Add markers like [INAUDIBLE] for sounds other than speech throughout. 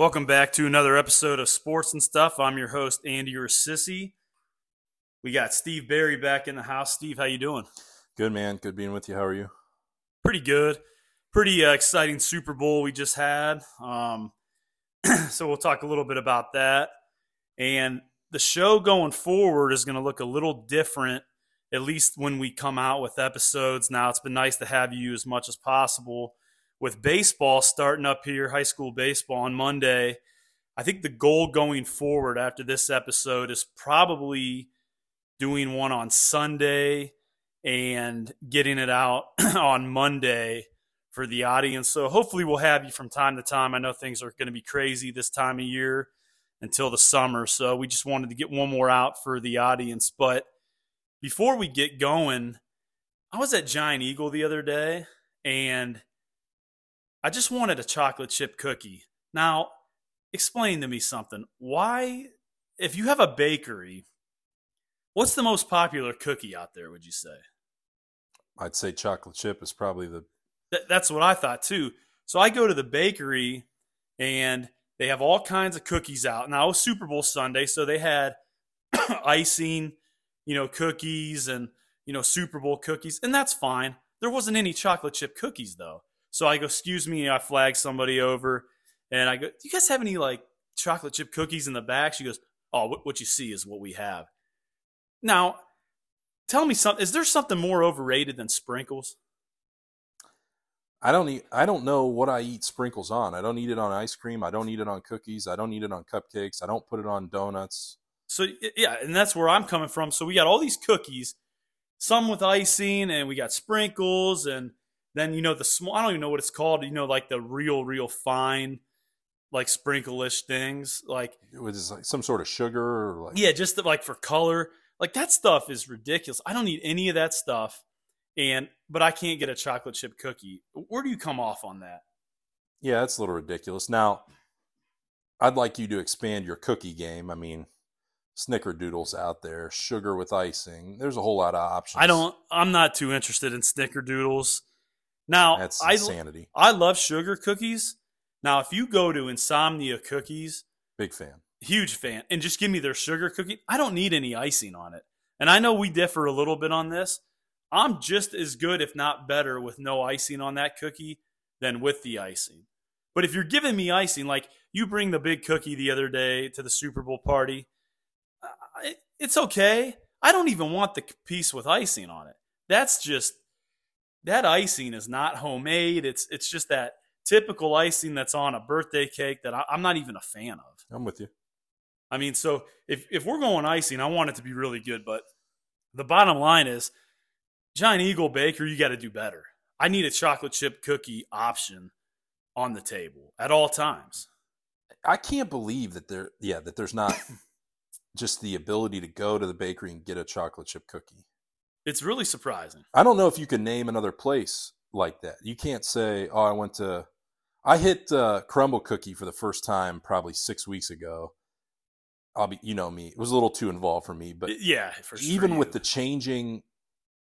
Welcome back to another episode of Sports and Stuff. I'm your host Andy Sissy. We got Steve Barry back in the house. Steve, how you doing? Good man. Good being with you. How are you? Pretty good. Pretty uh, exciting Super Bowl we just had. Um, [CLEARS THROAT] so we'll talk a little bit about that. And the show going forward is going to look a little different, at least when we come out with episodes. Now, it's been nice to have you as much as possible with baseball starting up here, high school baseball on Monday, I think the goal going forward after this episode is probably doing one on Sunday and getting it out [CLEARS THROAT] on Monday for the audience. So hopefully we'll have you from time to time. I know things are going to be crazy this time of year until the summer. So we just wanted to get one more out for the audience. But before we get going, I was at Giant Eagle the other day and I just wanted a chocolate chip cookie. Now, explain to me something. Why, if you have a bakery, what's the most popular cookie out there, would you say? I'd say chocolate chip is probably the. Th- that's what I thought too. So I go to the bakery and they have all kinds of cookies out. Now it was Super Bowl Sunday, so they had [COUGHS] icing, you know, cookies and, you know, Super Bowl cookies, and that's fine. There wasn't any chocolate chip cookies though. So I go, excuse me, I flag somebody over, and I go, do you guys have any like chocolate chip cookies in the back? She goes, oh, what, what you see is what we have. Now, tell me something. Is there something more overrated than sprinkles? I don't eat. I don't know what I eat sprinkles on. I don't eat it on ice cream. I don't eat it on cookies. I don't eat it on cupcakes. I don't put it on donuts. So yeah, and that's where I'm coming from. So we got all these cookies, some with icing, and we got sprinkles, and then you know the small. I don't even know what it's called. You know, like the real, real fine, like sprinkleish things. Like it was like some sort of sugar or like yeah, just the, like for color. Like that stuff is ridiculous. I don't need any of that stuff. And but I can't get a chocolate chip cookie. Where do you come off on that? Yeah, that's a little ridiculous. Now, I'd like you to expand your cookie game. I mean, snickerdoodles out there, sugar with icing. There's a whole lot of options. I don't. I'm not too interested in snickerdoodles. Now, That's I, insanity. I love sugar cookies. Now, if you go to Insomnia Cookies, big fan, huge fan, and just give me their sugar cookie, I don't need any icing on it. And I know we differ a little bit on this. I'm just as good, if not better, with no icing on that cookie than with the icing. But if you're giving me icing, like you bring the big cookie the other day to the Super Bowl party, it's okay. I don't even want the piece with icing on it. That's just that icing is not homemade. It's it's just that typical icing that's on a birthday cake that I, am not even a fan of. I'm with you. I mean, so if if we're going icing, I want it to be really good. But the bottom line is, Giant Eagle Baker, you got to do better. I need a chocolate chip cookie option on the table at all times. I can't believe that there, yeah, that there's not [LAUGHS] just the ability to go to the bakery and get a chocolate chip cookie. It's really surprising. I don't know if you can name another place like that. You can't say, "Oh, I went to." I hit uh, Crumbl Cookie for the first time probably six weeks ago. I'll be, you know me. It was a little too involved for me, but yeah, even with the changing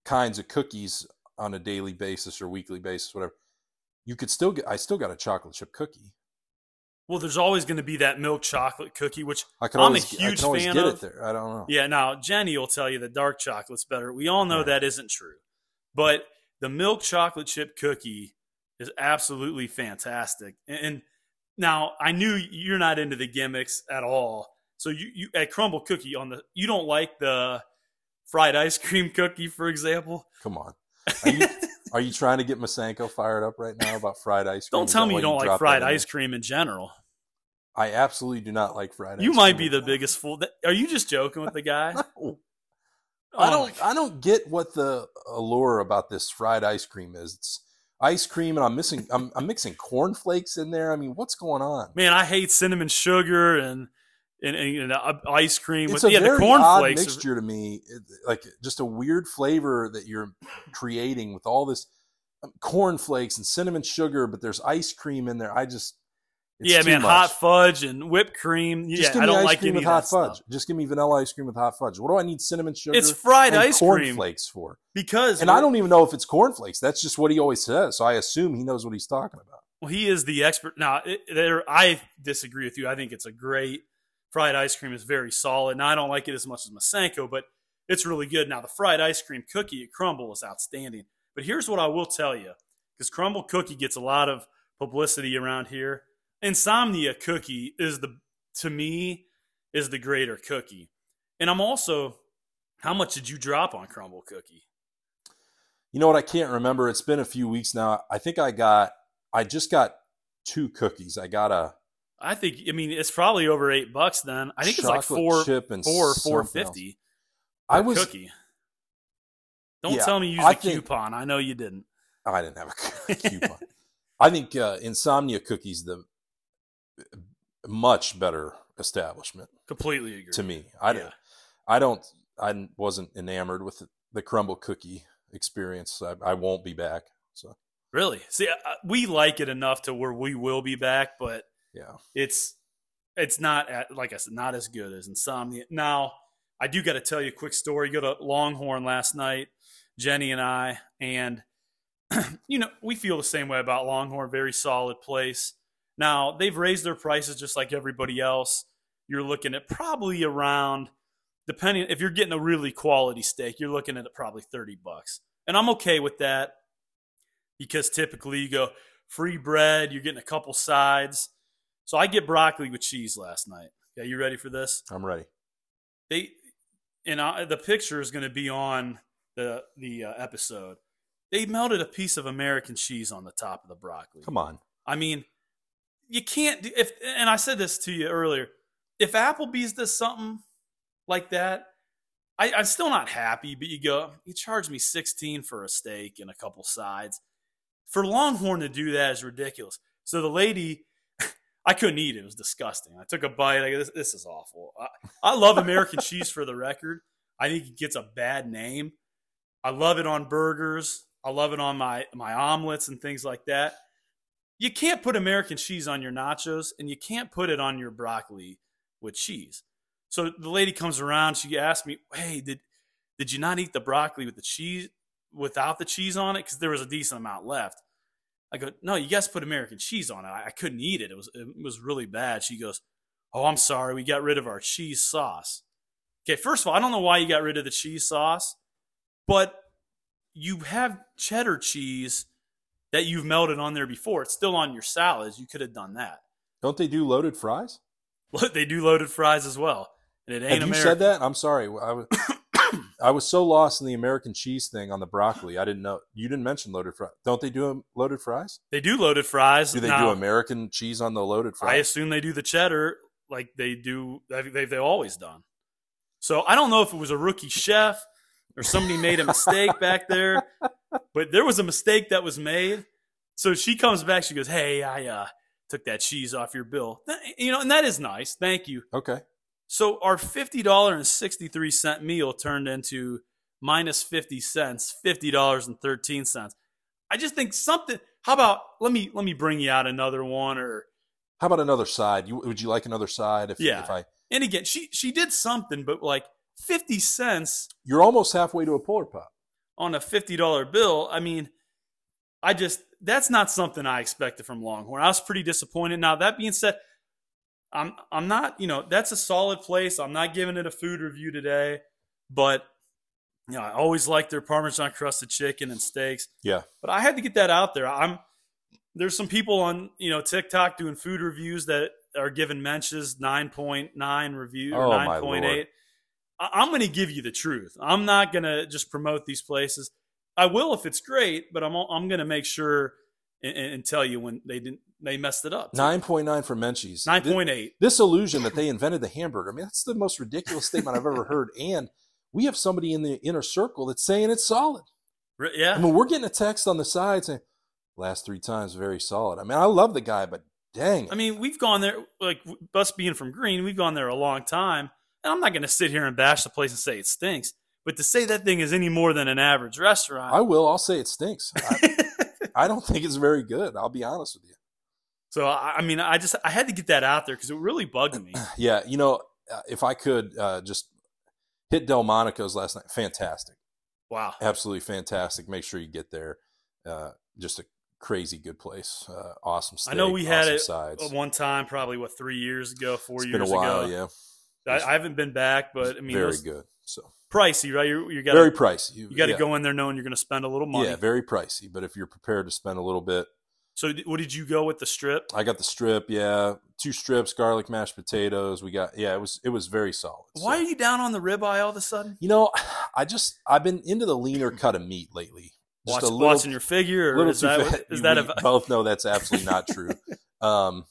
kinds of cookies on a daily basis or weekly basis, whatever, you could still get. I still got a chocolate chip cookie. Well, there's always going to be that milk chocolate cookie, which I can I'm always, a huge I can always fan get of. it there. I don't know. Yeah, now Jenny will tell you that dark chocolate's better. We all know Right. that isn't true. But the milk chocolate chip cookie is absolutely fantastic. And, and now I knew you're not into the gimmicks at all. So you, you at Crumbl Cookie on the you don't like the fried ice cream cookie, for example. Come on. [LAUGHS] are you trying to get Masenko fired up right now about fried ice cream? Don't tell me you don't like fried ice cream in general. I absolutely do not like fried ice cream. You might be the biggest fool. That- Are you just joking with the [LAUGHS] guy? No. Oh I don't. I don't get what the allure about this fried ice cream is. It's ice cream, and I'm missing. I'm, I'm mixing cornflakes in there. I mean, what's going on? man, I hate cinnamon sugar and and, and, uh, ice cream. It's with, a yeah, the very odd cornflakes. are- mixture to me. Like just a weird flavor that you're creating with all this um, cornflakes and cinnamon sugar, but there's ice cream in there. I just it's yeah, man, much. hot fudge and whipped cream. Just yeah, give I me don't ice like cream any with of hot fudge. stuff. Just give me vanilla ice cream with hot fudge. What do I need cinnamon sugar? It's fried ice cream cornflakes for? because And I don't even know if it's cornflakes. That's just what he always says. So I assume he knows what he's talking about. Well, he is the expert. Now, it, there, I disagree with you. I think it's a great fried ice cream. is very solid. Now, I don't like it as much as Masenko, but it's really good. Now, the fried ice cream cookie at Crumbl is outstanding. But here's what I will tell you, because Crumbl cookie gets a lot of publicity around here. Insomnia cookie is the, to me, is the greater cookie. And I'm also, how much did you drop on Crumbl cookie? You know what? I can't remember. It's been a few weeks now. I think I got, I just got two cookies. I got a. I think. I mean, it's probably over eight bucks. Then I think it's like four, chip and four, four fifty. I was cookie. Don't yeah, tell me you used I a think, coupon. I know you didn't. I didn't have a [LAUGHS] [LAUGHS] coupon. I think uh, Insomnia Cookies the much better establishment. Completely agree. To me, I yeah. I don't. I wasn't enamored with the Crumbl cookie experience. I, I won't be back. So really, see, we like it enough to where we will be back, but yeah, it's it's not at, like I said, not as good as Insomnia. Now, I do got to tell you a quick story. You go to Longhorn last night, Jenny and I, and [CLEARS THROAT] you know we feel the same way about Longhorn. Very solid place. Now they've raised their prices just like everybody else. You're looking at probably around depending if you're getting a really quality steak, you're looking at probably 30 bucks. And I'm okay with that because typically you go free bread, you're getting a couple sides. So I get broccoli with cheese last night. Okay, you ready for this? I'm ready. They and I, the picture is going to be on the the uh, episode. They melted a piece of American cheese on the top of the broccoli. Come on. I mean, you can't do if and I said this to you earlier. If Applebee's does something like that, I, I'm still not happy. But you go, you charge me 16 for a steak and a couple sides. For Longhorn to do that is ridiculous. So the lady, I couldn't eat it. It was disgusting. I took a bite. I go, this, this is awful. I, I love American [LAUGHS] cheese for the record. I think it gets a bad name. I love it on burgers. I love it on my my omelets and things like that. You can't put American cheese on your nachos, and you can't put it on your broccoli with cheese. So the lady comes around. She asked me, "Hey, did did you not eat the broccoli with the cheese without the cheese on it? Because there was a decent amount left." I go, "No, you guys put American cheese on it. I, I couldn't eat it. It was it was really bad." She goes, "Oh, I'm sorry. We got rid of our cheese sauce." Okay, first of all, I don't know why you got rid of the cheese sauce, but you have cheddar cheese that you've melted on there before. It's still on your salads. You could have done that. Don't they do loaded fries? Look, [LAUGHS] they do loaded fries as well. And it ain't Have you said that? I'm sorry. I was, I was so lost in the American cheese thing on the broccoli. I didn't know. You didn't mention loaded fries. Don't they do loaded fries? They do loaded fries. Do they now, do American cheese on the loaded fries? I assume they do the cheddar like they do. They've, they've always done. So I don't know if it was a rookie chef or somebody made a mistake back there, but there was a mistake that was made. So she comes back. She goes, "Hey, I uh, took that cheese off your bill. You know, and that is nice. Thank you. Okay. So our fifty dollar and sixty three cent meal turned into minus fifty cents, fifty dollars and thirteen cents. I just think something. How about let me let me bring you out another one or. How about another side? You, would you like another side? If, yeah. If I and again, she she did something, but like fifty cents. You're almost halfway to a Polar pop on a fifty dollar bill. I mean, I just that's not something I expected from Longhorn. I was pretty disappointed. Now that being said, I'm I'm not, you know, that's a solid place. I'm not giving it a food review today, but you know, I always like their Parmesan crusted chicken and steaks. Yeah. But I had to get that out there. I'm there's some people on, you know, TikTok doing food reviews that are giving Menches 9.9 review or oh, 9.8. I'm going to give you the truth. I'm not going to just promote these places. I will if it's great, but I'm I'm going to make sure and, and, tell you when they didn't they messed it up. Nine point nine for Menches. Nine point eight. This, this illusion that they invented the hamburger. I mean, that's the most ridiculous statement I've ever [LAUGHS] heard. And we have somebody in the inner circle that's saying it's solid. Yeah. I mean, we're getting a text on the side saying last three times very solid. I mean, I love the guy, but dang. I mean, we've gone there like us being from Green. We've gone there a long time, and I'm not going to sit here and bash the place and say it stinks. But to say that thing is any more than an average restaurant, I will. I'll say it stinks. I, [LAUGHS] I don't think it's very good. I'll be honest with you. So I mean, I just I had to get that out there because it really bugged me. [CLEARS THROAT] Yeah, you know, uh, if I could uh, just hit Delmonico's last night, fantastic. Wow, absolutely fantastic. Make sure you get there. Uh, just a crazy good place. Uh, awesome steak. I know we had awesome it sides. One time, probably what three years ago, four It's years been a while, ago. yeah. I, I haven't been back, but I mean, very good. So pricey, right? You, you got very pricey. you got to yeah. go in there knowing you're going to spend a little money. Yeah, very pricey. But if you're prepared to spend a little bit, So, what did you go with the strip? I got the strip. Yeah, two strips, garlic mashed potatoes. We got yeah. It was it was very solid. Why So- are you down on the ribeye all of a sudden? You know, [SIGHS] I just I've been into the leaner cut of meat lately. Just Watch, a little, watching your figure, little is that fat. is that a, both know that's absolutely not true. [LAUGHS] um,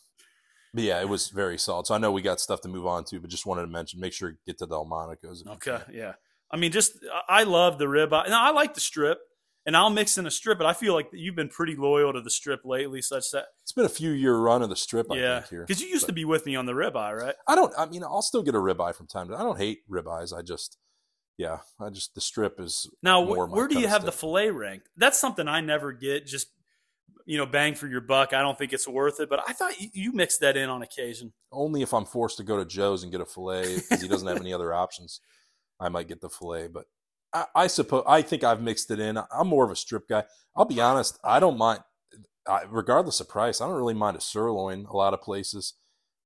but yeah, it was very solid. So I know we got stuff to move on to, but just wanted to mention, make sure you get to Delmonico's. okay? Yeah, I mean, just I I love the ribeye. No, I like the strip, and I'll mix in a strip. But I feel like you've been pretty loyal to the strip lately, such that It's been a few year run of the strip. I yeah, here. because you used But- to be with me on the ribeye, right? I don't. I mean, I'll still get a ribeye from time to. I don't hate ribeyes. I just, yeah, I just the strip is Now, wh- more my where do you have the fillet ranked? That's something I never get. Just you know, bang for your buck. I don't think it's worth it. But I thought you, you mixed that in on occasion. only if I'm forced to go to Joe's and get a fillet because he doesn't have any other options. I might get the fillet, but I, I suppose I think I've mixed it in. I'm more of a strip guy. I'll be honest. I don't mind, I, regardless of price. I don't really mind a sirloin. A lot of places,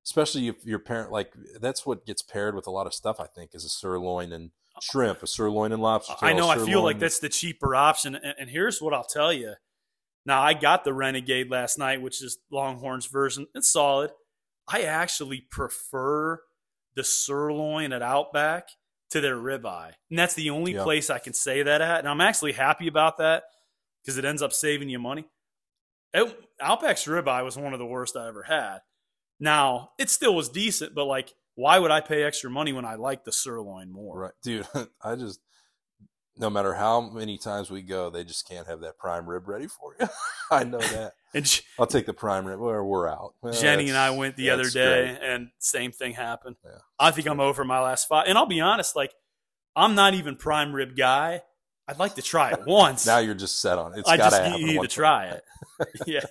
especially if your parent like that's what gets paired with a lot of stuff. I think is a sirloin and shrimp, a sirloin and lobster. I tail, know. I feel like that's the cheaper option. And, and here's what I'll tell you. Now, I got the Renegade last night, which is Longhorn's version. It's solid. I actually prefer the sirloin at Outback to their ribeye, and that's the only Yeah. place I can say that at. And I'm actually happy about that because it ends up saving you money. It- Outback's ribeye was one of the worst I ever had. Now, it still was decent, but like, why would I pay extra money when I like the sirloin more? Right, dude. [LAUGHS] I just no matter how many times we go, they just can't have that prime rib ready for you. [LAUGHS] I know that. [LAUGHS] And J- I'll take the prime rib. Where we're out. Well, Jenny and I went the other day, great. and same thing happened. Yeah. I think I'm over my last five. And I'll be honest, like, I'm not even prime rib guy. I'd like to try it [LAUGHS] once. Now you're just set on it. It's I got just to need, need to try it. yeah.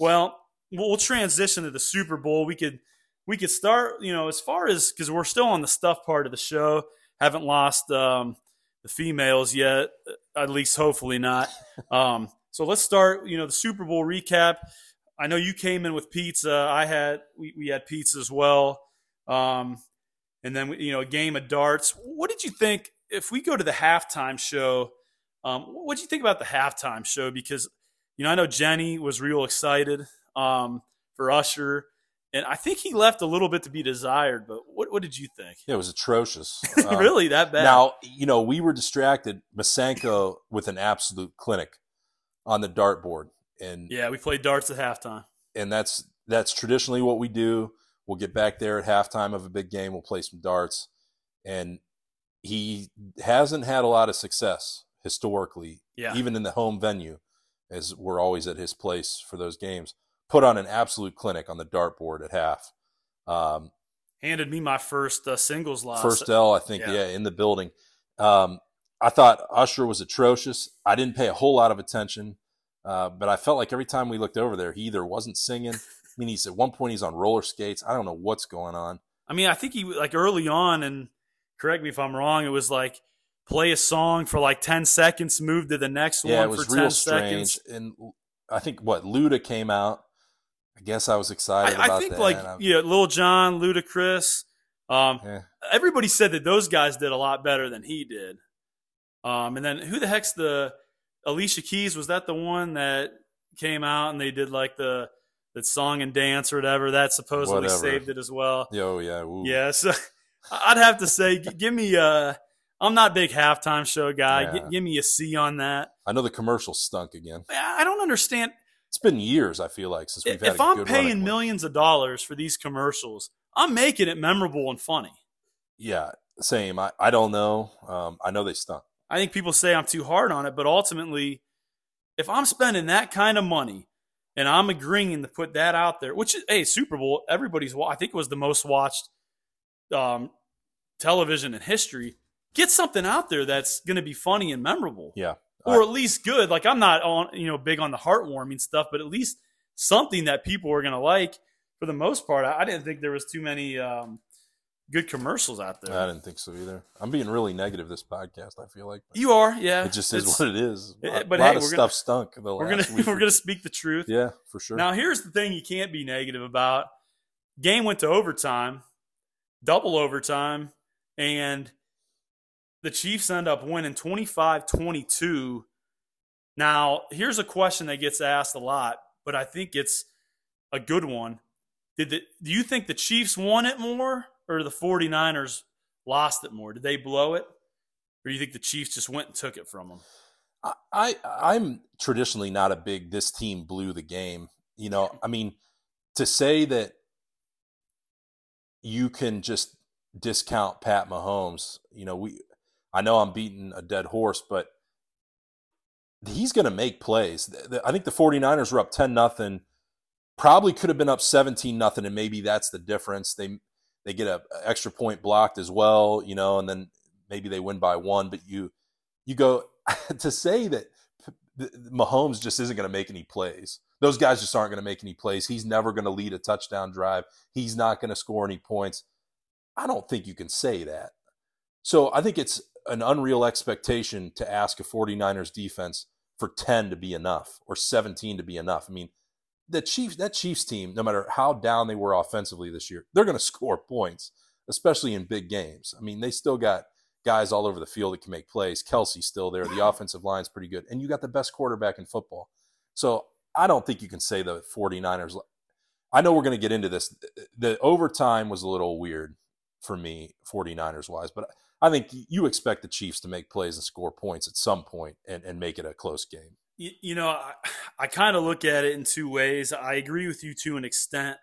Well, we'll we'll transition to the Super Bowl. We could we could start, you know, as far as because we're still on the stuff part of the show. Haven't lost um, the females yet, at least hopefully not. Um, so let's start. You know, the Super Bowl recap. I know you came in with pizza. I had we, we had pizza as well. Um, and then you know a game of darts. What did you think? If we go to the halftime show, um, what did you think about the halftime show? Because you know I know Jenny was real excited um, for Usher, and I think he left a little bit to be desired. But what what did you think? Yeah, it was atrocious. [LAUGHS] Really that bad? Now, you know, we were distracted. Masenko with an absolute clinic on the dartboard. And yeah, we played darts at halftime. and that's that's traditionally what we do. We'll get back there at halftime of a big game. We'll play some darts, and he hasn't had a lot of success historically, Yeah, even in the home venue, as we're always at his place for those games. Put on an absolute clinic on the dartboard at half. Um, handed me my first uh, singles loss. first L, I think, yeah. yeah, in the building. Um, I thought Usher was atrocious. I didn't pay a whole lot of attention, uh, but I felt like every time we looked over there, he either wasn't singing. I mean, he's at one point he's on roller skates. I don't know what's going on. I mean, I think he like early on, and correct me if I'm wrong. It was like play a song for like ten seconds, move to the next Yeah, one it was for real strange. seconds. And I think what Luda came out. I guess I was excited I, about I think that. like yeah, Lil Jon, Ludacris. Um, yeah. everybody said that those guys did a lot better than he did. Um, and then who the heck's the Alicia Keys? Was that the one that came out and they did like the that song and dance or whatever? That supposedly Whatever. saved it as well. Oh yeah. ooh. Yeah, so [LAUGHS] I'd have to say, give me a. I'm not a big halftime show guy. G- give me a C on that. I know the commercial stunk again. I don't understand. It's been years. I feel like since we've had. If a I'm good run at paying millions of dollars for these commercials, I'm making it memorable and funny. yeah, same. I, I don't know. Um, I know they stunk. I think people say I'm too hard on it, but ultimately, if I'm spending that kind of money and I'm agreeing to put that out there, which is, hey, Super Bowl, everybody's, I think it was the most watched um, television in history. Get something out there that's going to be funny and memorable, Yeah. Or at least good. Like I'm not on, you know, big on the heartwarming stuff, but at least something that people are going to like. For the most part, I I didn't think there was too many um, good commercials out there. I didn't think so either. I'm being really negative this podcast. I feel like you are, yeah. It just is what it is. A but lot hey, of stuff gonna- stunk. The We're last gonna [LAUGHS] week we're gonna speak the truth. Yeah, for sure. Now here's the thing you can't be negative about. Game went to overtime, double overtime, and the Chiefs end up winning 25-22. Now, here's a question that gets asked a lot, but I think it's a good one. Did the, do you think the Chiefs won it more or the 49ers lost it more? Did they blow it? Or do you think the Chiefs just went and took it from them? I, I I'm traditionally not a big this team blew the game. You know, I mean, to say that you can just discount Pat Mahomes, you know, we I know I'm beating a dead horse, but he's going to make plays. I think the 49ers were up 10 nothing. Probably could have been up 17 nothing and maybe that's the difference. They they get a extra point blocked as well, you know, and then maybe they win by one, but you you go [LAUGHS] to say that Mahomes just isn't going to make any plays. Those guys just aren't going to make any plays. He's never going to lead a touchdown drive. He's not going to score any points. I don't think you can say that. So I think it's an unreal expectation to ask a 49ers defense for 10 to be enough or 17 to be enough. I mean, the Chiefs that Chiefs team, no matter how down they were offensively this year, they're going [LAUGHS] to score points, especially in big games. I mean, they still got guys all over the field that can make plays. Kelce's still there. The offensive line's pretty good. And you got the best quarterback in football. So I don't think you can say the 49ers. I know we're going to get into this. The overtime was a little weird for me, 49ers wise, but I think you expect the Chiefs to make plays and score points at some point and, and make it a close game. You, you know, I, [SIGHS] I kind of look at it in two ways. I agree with you to an extent,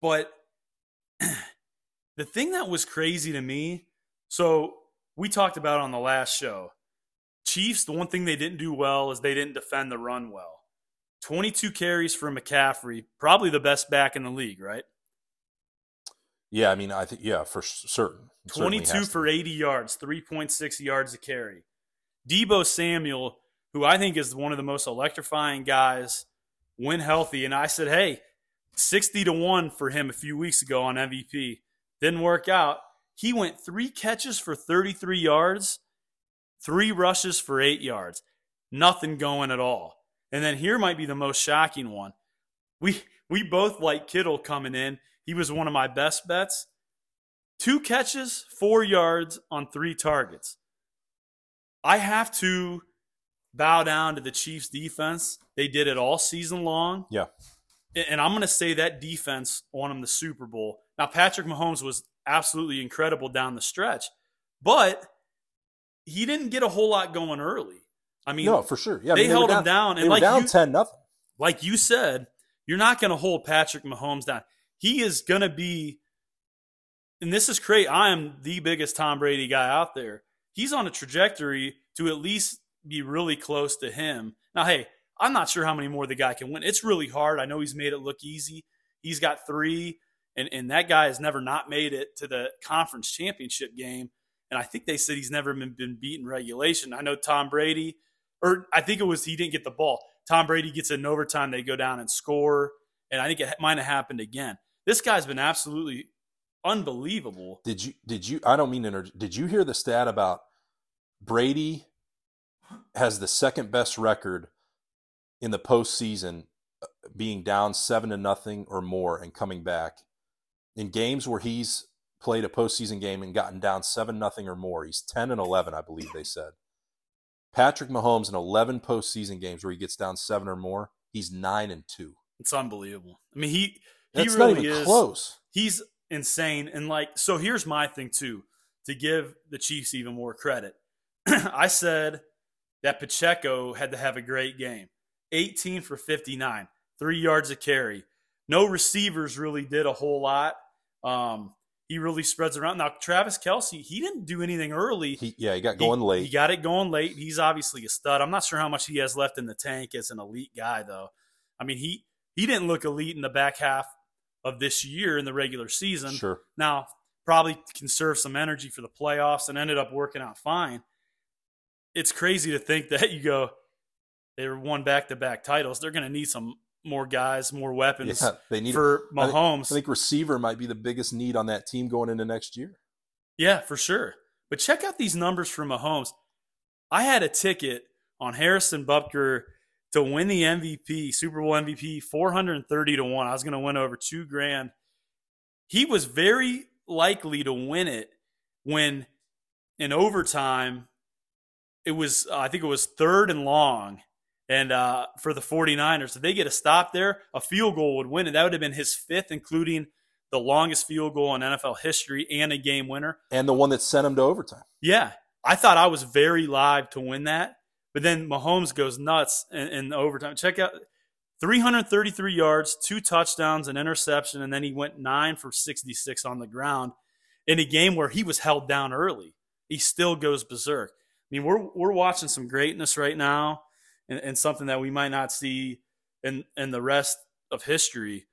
but [CLEARS THROAT] the thing that was crazy to me, so we talked about on the last show, Chiefs, the one thing they didn't do well is they didn't defend the run well. 22 carries for McCaffrey, probably the best back in the league, right? Yeah, I mean, I think yeah, for certain. It 22 has to for 80 yards, 3.6 yards a carry. Deebo Samuel, who I think is one of the most electrifying guys when healthy. And I said, hey, 60 to 1 for him a few weeks ago on MVP. Didn't work out. He went three catches for 33 yards, three rushes for eight yards. Nothing going at all. And then here might be the most shocking one. We we both like Kittle coming in. He was one of my best bets. Two catches, four yards on three targets. I have to bow down to the Chiefs defense. They did it all season long. Yeah. And I'm going to say that defense won them the Super Bowl. Now, Patrick Mahomes was absolutely incredible down the stretch, but he didn't get a whole lot going early. I mean, no, for sure. Yeah, I they mean, were held him down, They and were like down you- ten nothing. like you said, you're not going to hold Patrick Mahomes down. He is going to be, and this is great. I am the biggest Tom Brady guy out there. He's on a trajectory to at least be really close to him. Now, hey, I'm not sure how many more the guy can win. It's really hard. I know he's made it look easy. He's got three, and, and that guy has never not made it to the conference championship game. And I think they said he's never been, been beaten regulation. I know Tom Brady, or I think it was he didn't get the ball. Tom Brady gets it in overtime. They go down and score. And I think it might have happened again. This guy's been absolutely unbelievable. Did you? Did you? I don't mean to. inter- Did you hear the stat about Brady has the second best record in the postseason, uh, being down seven to nothing or more and coming back in games where he's played a postseason game and gotten down seven nothing or more. He's ten and eleven, I believe they said. Patrick Mahomes in eleven postseason games where he gets down seven or more, he's nine and two. It's unbelievable. I mean, he he really is close. he's insane. And like, so here's my thing too, to give the Chiefs even more credit. [CLEARS THROAT] I said that Pacheco had to have a great game. 18 for 59, three yards a carry. No receivers really did a whole lot. Um, he really spreads around. Now, Travis Kelce, he didn't do anything early. He, yeah, he got going He- late. He got it going late. He's obviously a stud. I'm not sure how much he has left in the tank as an elite guy, though. I mean, he he didn't look elite in the back half of this year in the regular season. sure. Now, probably conserve some energy for the playoffs and ended up working out fine. It's crazy to think [LAUGHS] that you go, they were won back to back titles. They're going to need some more guys, more weapons Yeah, they need. for I think- Mahomes. I think receiver might be the biggest need on that team going into next year. Yeah, for sure. But check out these numbers for Mahomes. I had a ticket on Harrison Butker to win the MVP, Super Bowl MVP, 430 to 1. I was going to win over 2 grand. He was very likely to win it when in overtime it was uh, I think it was third and long and uh, for the 49ers if they get a stop there, a field goal would win it. That would have been his fifth including the longest field goal in NFL history and a game winner. And the one that sent him to overtime. Yeah, I thought I was very live to win that, but then Mahomes goes nuts in, in overtime. Check out 333 yards, two touchdowns, an interception, and then he went nine for 66 on the ground in a game where he was held down early. He still goes berserk. I mean, we're we're watching some greatness right now, and, and something that we might not see in in the rest of history.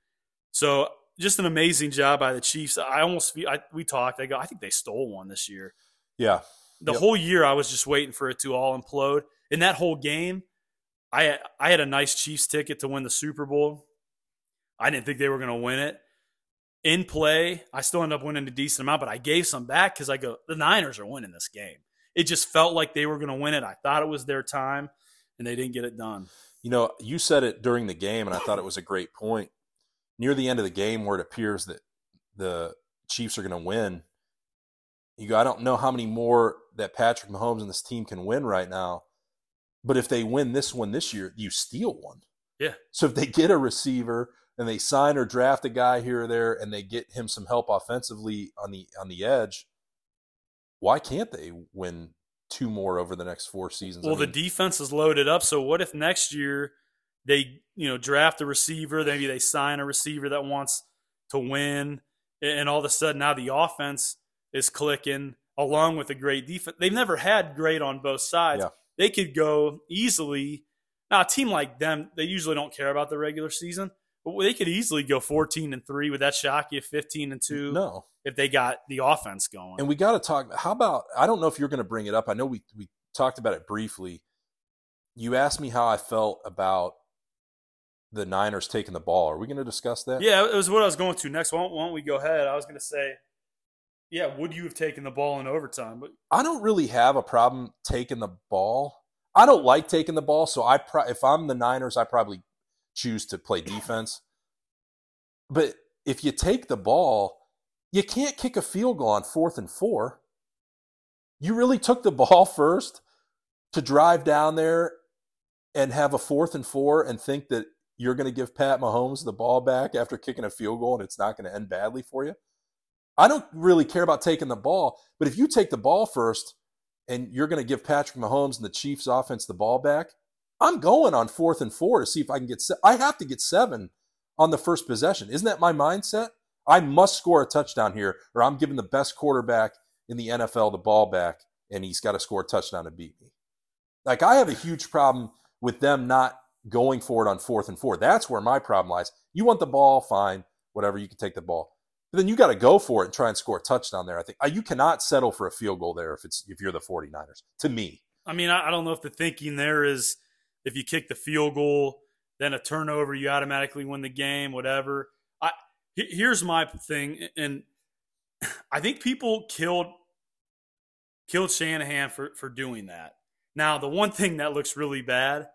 So, just an amazing job by the Chiefs. I almost feel I, we talked. I go, I think they stole one this year Yeah. the Yep. whole year I was just waiting for it to all implode. In that whole game, I I had a nice Chiefs ticket to win the Super Bowl. I didn't think they were going to win it. In play, I still ended up winning a decent amount, but I gave some back because I go, the Niners are winning this game. It just felt like they were going to win it. I thought it was their time, and they didn't get it done. You know, you said it during the game, and I thought it was a great point. Near the end of the game, where it appears that the Chiefs are going to win, you go, I don't know how many more that Patrick Mahomes and this team can win right now, but if they win this one this year, you steal one. Yeah. So if they get a receiver and they sign or draft a guy here or there, and they get him some help offensively on the on the edge, why can't they win two more over the next four seasons? I Well, the defense is loaded up. So what if next year they, you know, draft a receiver, maybe they sign a receiver that wants to win, and all of a sudden now the offense is clicking along with a great defense. They've never had great on both sides. Yeah. They could go easily. Now, a team like them, they usually don't care about the regular season, but they could easily go 14 and 3. Would that shock you? 15 and 2 no. if they got the offense going. And we got to talk. How about? I don't know if you're going to bring it up. I know we we talked about it briefly. You asked me how I felt about the Niners taking the ball. Are we going to discuss that? Yeah, it was what I was going to next. Why don't, why don't we go ahead? I was going to say, yeah, would you have taken the ball in overtime? But I don't really have a problem taking the ball. I don't like taking the ball, so I pro- if I'm the Niners, I probably choose to play defense. But if you take the ball, you can't kick a field goal on fourth and four. You really took the [LAUGHS] ball first to drive down there and have a fourth and four and think that you're going to give Pat Mahomes the ball back after kicking a field goal and it's not going to end badly for you. I don't really care about taking the ball, but if you take the ball first and you're going to give Patrick Mahomes and the Chiefs offense the ball back, I'm going on fourth and four to see if I can get. Se- I have to get seven on the first possession. Isn't that my mindset? I must score a touchdown here, or I'm giving the best quarterback in the NFL the ball back, and he's got to score a touchdown to beat me. Like I have a huge problem with them not going for it on fourth and four. That's where my problem lies. You want the ball, fine, whatever. You can take the ball, then you got to go for it and try and score a touchdown there. I think Uh, you cannot settle for a field goal there if it's if you're the 49ers. To me, I mean, I, don't know if the thinking there is if you kick the field goal, then a turnover, you automatically win the game, whatever. I here's my thing, and [LAUGHS] I think people killed killed Shanahan for for doing that. Now, the one thing that looks really bad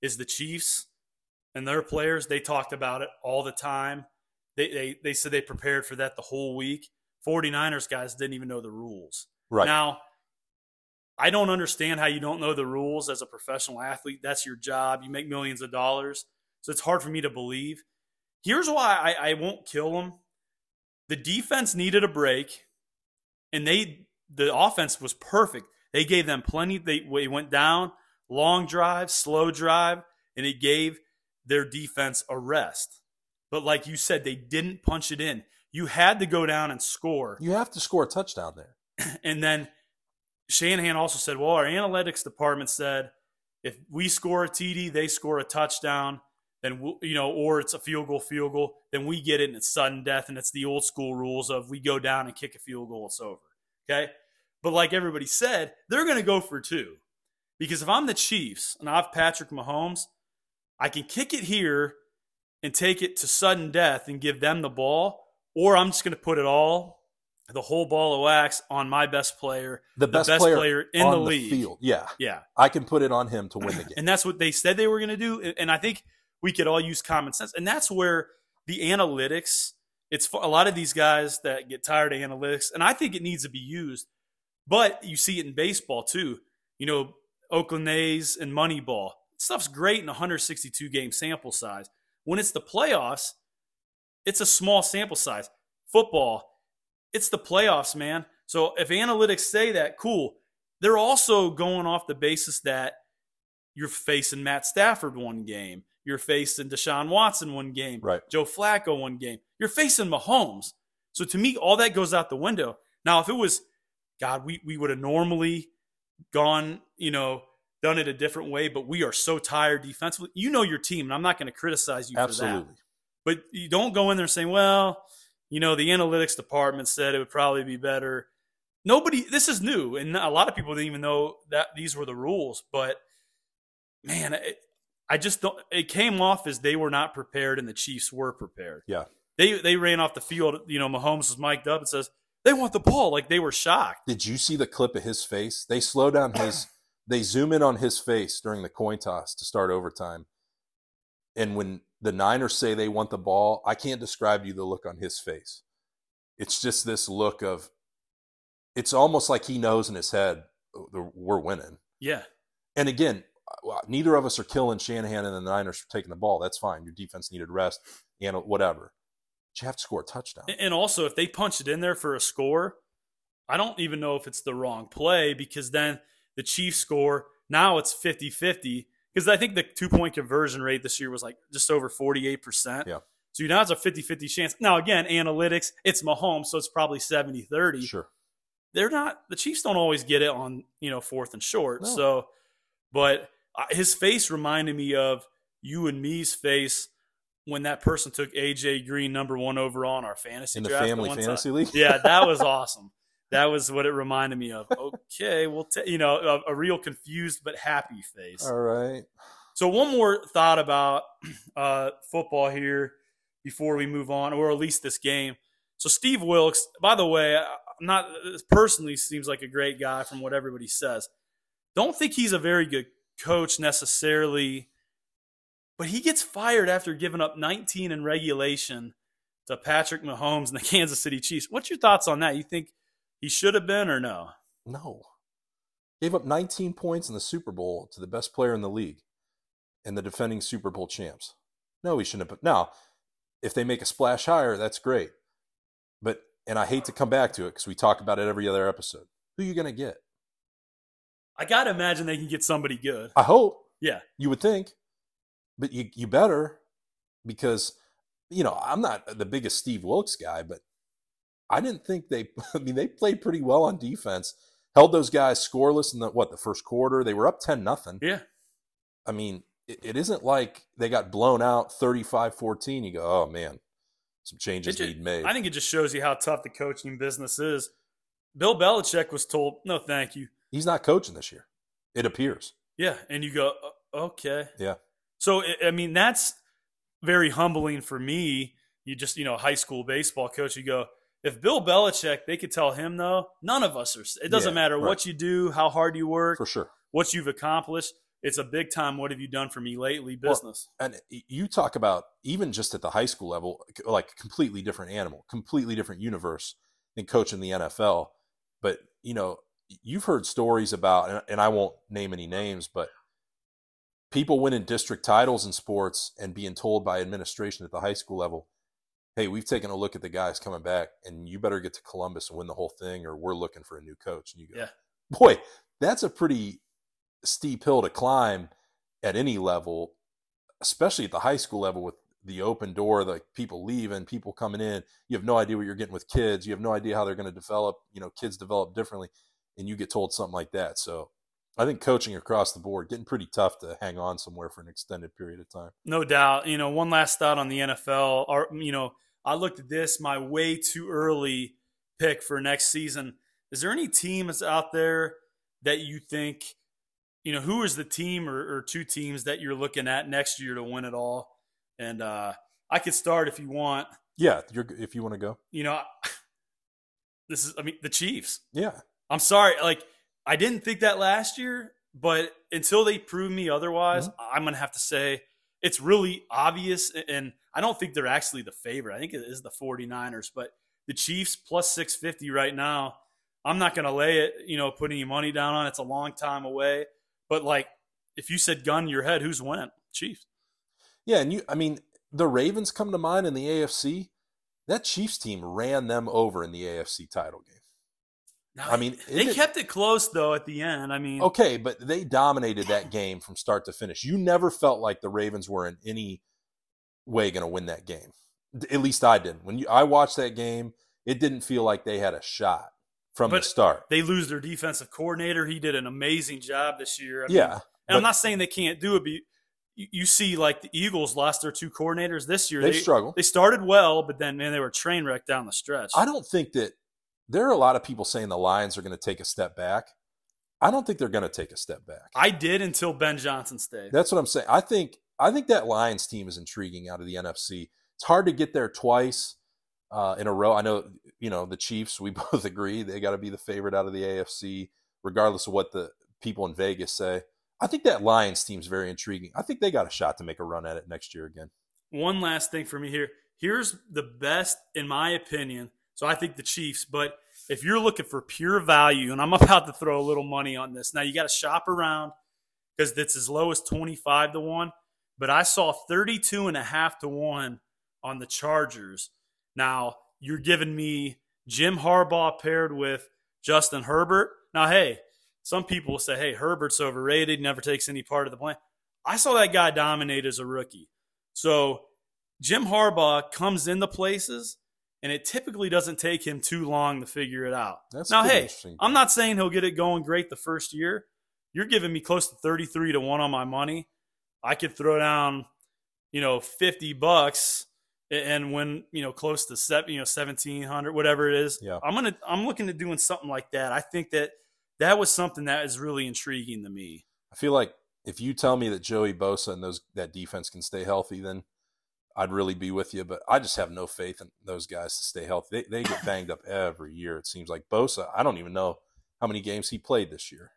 is the Chiefs and their players. They talked about it all the time. They they they said they prepared for that the whole week. 49ers guys didn't even know the rules. right? Now, I don't understand how you don't know the rules as a professional athlete. That's your job. You make millions of dollars. So it's hard for me to believe. Here's why I, I won't kill them. The defense needed a break, and they the offense was perfect. They gave them plenty. They, they went down, long drive, slow drive, and it gave their defense a rest. But like you said, they didn't punch it in. You had to go down and score. you have to score a touchdown there. [CLEARS THROAT] And then Shanahan also said, well, our analytics department said if we score a TD, they score a touchdown, then we'll, you know, or it's a field goal, field goal, then we get it and it's sudden death and it's the old school rules of we go down and kick a field goal, it's over. Okay. But like everybody said, they're going to go for two. Because if I'm the Chiefs and I have Patrick Mahomes, I can kick it here and take it to sudden death and give them the ball, or I'm just going to put it all, the whole ball of wax on my best player, The the best, best, player, player, in on the league. field. Yeah, Yeah. I can put it on him to win the [CLEARS THROAT] game. And that's what they said they were going to do. And I think we could all use common sense. And that's where the analytics, it's a lot of these guys that get tired of analytics. And I think it needs to be used. But you see it in baseball too. You know, Oakland A's and Moneyball. Stuff's great in 162 game sample size. When it's the playoffs, it's a small sample size. Football, it's the playoffs, man. So if analytics say that, cool. They're also going off the basis that you're facing Matt Stafford one game. You're facing Deshaun Watson one game. Right. Joe Flacco one game. You're facing Mahomes. So to me, all that goes out the window. Now, if it was, God, we, we would have normally gone, you know, done it a different way, but we are so tired defensively. You know your team, and I'm not going to criticize you for that. But you don't go in there saying, well, you know, the analytics department said it would probably be better. Nobody, this is new, and a lot of people didn't even know that these were the rules. But man, it, I just don't. It came off as they were not prepared, and the Chiefs were prepared. Yeah. They they ran off the field. You know, Mahomes was mic'd up and says they want the ball, like they were shocked. Did you see the clip of his face? They slow down his, [CLEARS THROAT] they zoom in on his face during the coin toss to start overtime. And when the Niners say they want the ball, I can't describe to you the look on his face. It's just this look of, it's almost like he knows in his head, "Oh, we're winning. Yeah, And again, uh, uh, neither of us are killing Shanahan and the Niners for taking the ball. That's fine. Your defense needed rest and whatever. But you have to score a touchdown. And also, if they punch it in there for a score, I don't even know if it's the wrong play because then the Chiefs score. Now it's 50 50 because I think the two point conversion rate this year was like just over 48%. Yeah. So you now it's a 50 50 chance. Now, again, analytics, it's Mahomes, so it's probably 70 30. Sure. They're not, the Chiefs don't always get it on, you know, fourth and short. No. So, but uh, his face reminded me of you and me's face when that person took AJ Green number one overall in our fantasy In the draft family time. fantasy league? Yeah, that was [LAUGHS] awesome. That was what it reminded me of. Okay, well, ta- you know, a, a real confused but happy face. All right. So one more thought about [CLEARS THROAT] uh, football here before we move on, or at least this game. So Steve Wilks, by the way, I'm not personally seems like a great guy from what everybody says. Don't think he's a very good coach necessarily, but he gets fired after giving up 19 in regulation to Patrick Mahomes and the [LAUGHS] Kansas City Chiefs. What's your thoughts on that? You think he should have been or no? No. Gave up 19 points in the Super Bowl to the best player in the league and the defending Super Bowl champs. No, he shouldn't have. Now, if they make a splash higher, that's great. But, and I hate to come back to it because we talk about it every other episode. Who are you going to get? I got to imagine they can get somebody good. I hope. Yeah. You would think. But you, you better because, you know, I'm not the biggest Steve Wilks guy, but I didn't think they, [LAUGHS] I mean, they played pretty well on defense. Held those guys scoreless in the, what, the first quarter? They were up 10 nothing. Yeah. I mean, it, it isn't like they got blown out 35 14. You go, oh man, some changes It ju- need made. I think it just shows you how tough the coaching business is. Bill Belichick was told, no, thank you. He's not coaching this year, it appears. Yeah. And you go, okay. Yeah. So, I- I mean, that's very humbling for me. You just, you know, high school baseball coach, you go, if Bill Belichick, they could tell him, though, none of us are, it doesn't Yeah, matter right. what you do, how hard you work, For sure. what you've accomplished. It's a big time, what have you done for me lately Well, business. And you talk about even just at the high school level, like completely different animal, completely different universe than coaching the NFL. But, you know, you've heard stories about, and- and I won't name any names, but people winning district titles in sports and being told by administration at the high school level, hey, we've taken a look at the guys coming back, and you better get to Columbus and win the whole thing, or we're looking for a new coach. And you go, Yeah. boy, that's a pretty steep hill to climb at any level, especially at the high school level with the open door, the people leaving, people coming in. You have no idea what you're getting with kids. You have no idea how they're going to develop. You know, kids develop differently, and you get told something like that. So I think coaching across the board getting pretty tough to hang on somewhere for an extended period of time. No doubt. You know, one last thought on the NFL. Or, you know, I looked at this, my way too early pick for next season. Is there any teams out there that you think, you know, who is the team or, or two teams that you're looking at next year to win it all? And uh, I could start if you want. Yeah, you're, if you want to go. You know, [LAUGHS] this is I mean the Chiefs. Yeah. I'm sorry, like I didn't think that last year, but until they prove me otherwise, Mm-hmm. I'm gonna have to say it's really obvious and I don't think they're actually the favorite. I think it is the 49ers, but the Chiefs plus 650 right now. I'm not gonna lay it, you know, put any money down on it. It's a long time away. But like if you said gun to your head, who's winning? Chiefs. Yeah, and you I mean, the Ravens come to mind in the AFC. That Chiefs team ran them over in the AFC title game. I mean, they kept it close though at the end. I mean, Okay, but they dominated that game from start to finish. You never felt like the Ravens were in any way going to win that game. At least I didn't. When you, I watched that game, it didn't feel like they had a shot from But the start. they lose their defensive coordinator. He did an amazing job this year. I mean, yeah, and but I'm not saying they can't do it, but you, you see, like the Eagles lost their two coordinators this year. they, They, struggle. they started well, but then man, they were train wreck down the stretch. I don't think that there are a lot of people saying the Lions are going to take a step back. I don't think they're going to take a step back. I did until Ben Johnson stayed. That's what I'm saying. I think I think that Lions team is intriguing out of the NFC. It's hard to get there twice uh, in a row. I know you know the Chiefs. We [LAUGHS] both agree they got to be the favorite out of the AFC, regardless of what the people in Vegas say. I think that Lions team's very intriguing. I think they got a shot to make a run at it next year again. One last thing for me here. Here's the best, in my opinion. So I think the Chiefs, but if you're looking for pure value, and I'm about to throw a little money on this, now you got to shop around because it's as low as 25 to 1, but I saw 32 and a half to 1 on the Chargers. Now, you're giving me Jim Harbaugh paired with Justin Herbert. Now, hey, some people will say, hey, Herbert's overrated, never takes any part of the plan. I saw that guy dominate as a rookie. So Jim Harbaugh comes into places, and it typically doesn't take him too long to figure it out. That's now, hey. I'm not saying he'll get it going great the first year. You're giving me close to 33 to 1 on my money. I could throw down, you know, 50 bucks and win, you know, close to seven, you know, 1700, whatever it is. Yeah. I'm going to, I'm looking at doing something like that. I think that that was something that is really intriguing to me. I feel like if you tell me that Joey Bosa and those that defense can stay healthy, then I'd really be with you. But I just have no faith in those guys to stay healthy. They, they get banged up every year. It seems like Bosa. I don't even know how many games he played this year.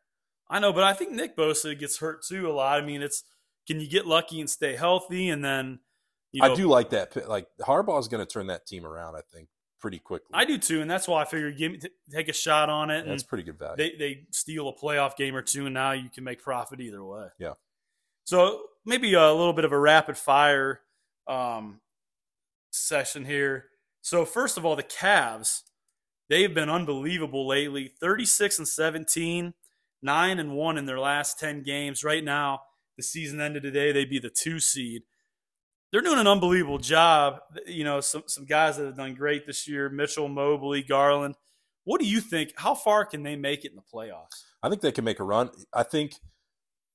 I know, but I think Nick Bosa gets hurt too a lot. I mean, it's can you get lucky and stay healthy, and then you know, I do like that. Like Harbaugh's going to turn that team around. I think pretty quickly. I do too, and that's why I figured give me t- take a shot on it. That's pretty good value. they they steal a playoff game or two, and now you can make profit either way. Yeah. So maybe a little bit of a rapid fire um, session here. So first of all, the Cavs they've been unbelievable lately. Thirty six and seventeen, nine and one in their last ten games. Right now, the season ended today. They'd be the two seed. They're doing an unbelievable job. You know, some some guys that have done great this year: Mitchell, Mobley, Garland. What do you think? How far can they make it in the playoffs? I think they can make a run. I think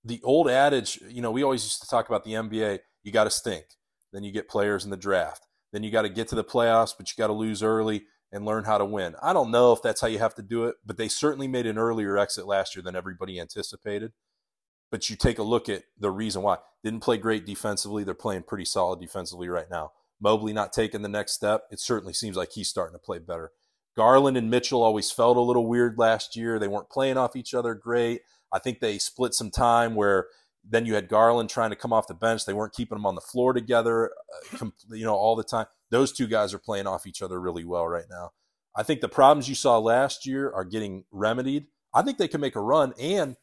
the old adage, you know, we always used to talk about the NBA, you got to stink. Then you get players in the draft. Then you got to get to the playoffs, but you got to lose early and learn how to win. I don't know if that's how you have to do it, but they certainly made an earlier exit last year than everybody anticipated. But you take a look at the reason why. Didn't play great defensively. They're playing pretty solid defensively right now. Mobley not taking the next step. It certainly seems like he's starting to play better. Garland and Mitchell always felt a little weird last year. They weren't playing off each other great. I think they split some time where then you had Garland trying to come off the bench. They weren't keeping them on the floor together, uh, [LAUGHS] com- you know, all the time. Those two guys are playing off each other really well right now. I think the problems you saw last year are getting remedied. I think they can make a run, and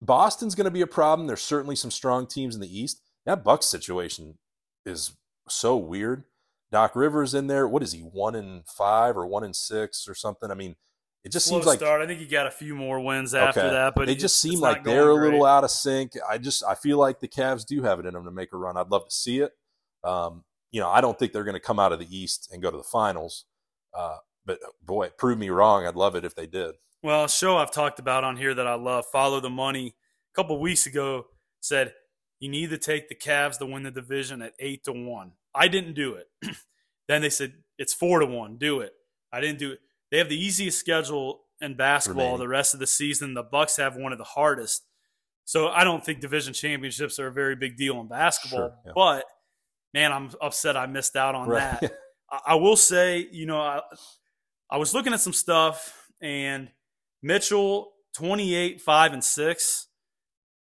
Boston's going to be a problem. There's certainly some strong teams in the East. That Bucks situation is so weird. Doc Rivers in there. What is he? One in five or one in six or something? I mean, it just Slow seems like start. I think he got a few more wins after Okay. that, but they just seem like they're a little great. out of sync. I just I feel like the Cavs do have it in them to make a run. I'd love to see it. Um, you know, I don't think they're going to come out of the East and go to the finals. Uh, but boy, prove me wrong. I'd love it if they did. Well, a show I've talked about on here that I love, Follow the Money, a couple weeks ago said you need to take the Cavs to win the division at eight to one. I didn't do it. [CLEARS THROAT] then they said it's four to one. Do it. I didn't do it. They have the easiest schedule in basketball Remaining. the rest of the season. The Bucks have one of the hardest. So I don't think division championships are a very big deal in basketball. Sure, yeah. But man, I'm upset I missed out on Right. that. [LAUGHS] I, I will say, you know, I, I was looking at some stuff, and Mitchell, 28, 5, and 6,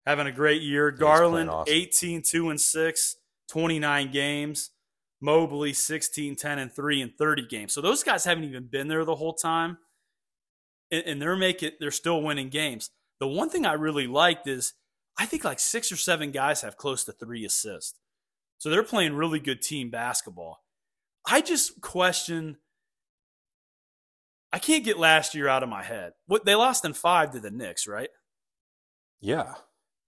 having a great year. Garland, awesome. 18, 2, and 6, 29 games. Mobley, 16, 10, and 3 in 30 games. So those guys haven't even been there the whole time. And, and they're making they're still winning games. The one thing I really liked is I think like six or seven guys have close to three assists. So they're playing really good team basketball. I just question. I can't get last year out of my head. What they lost in five to the Knicks, right? Yeah.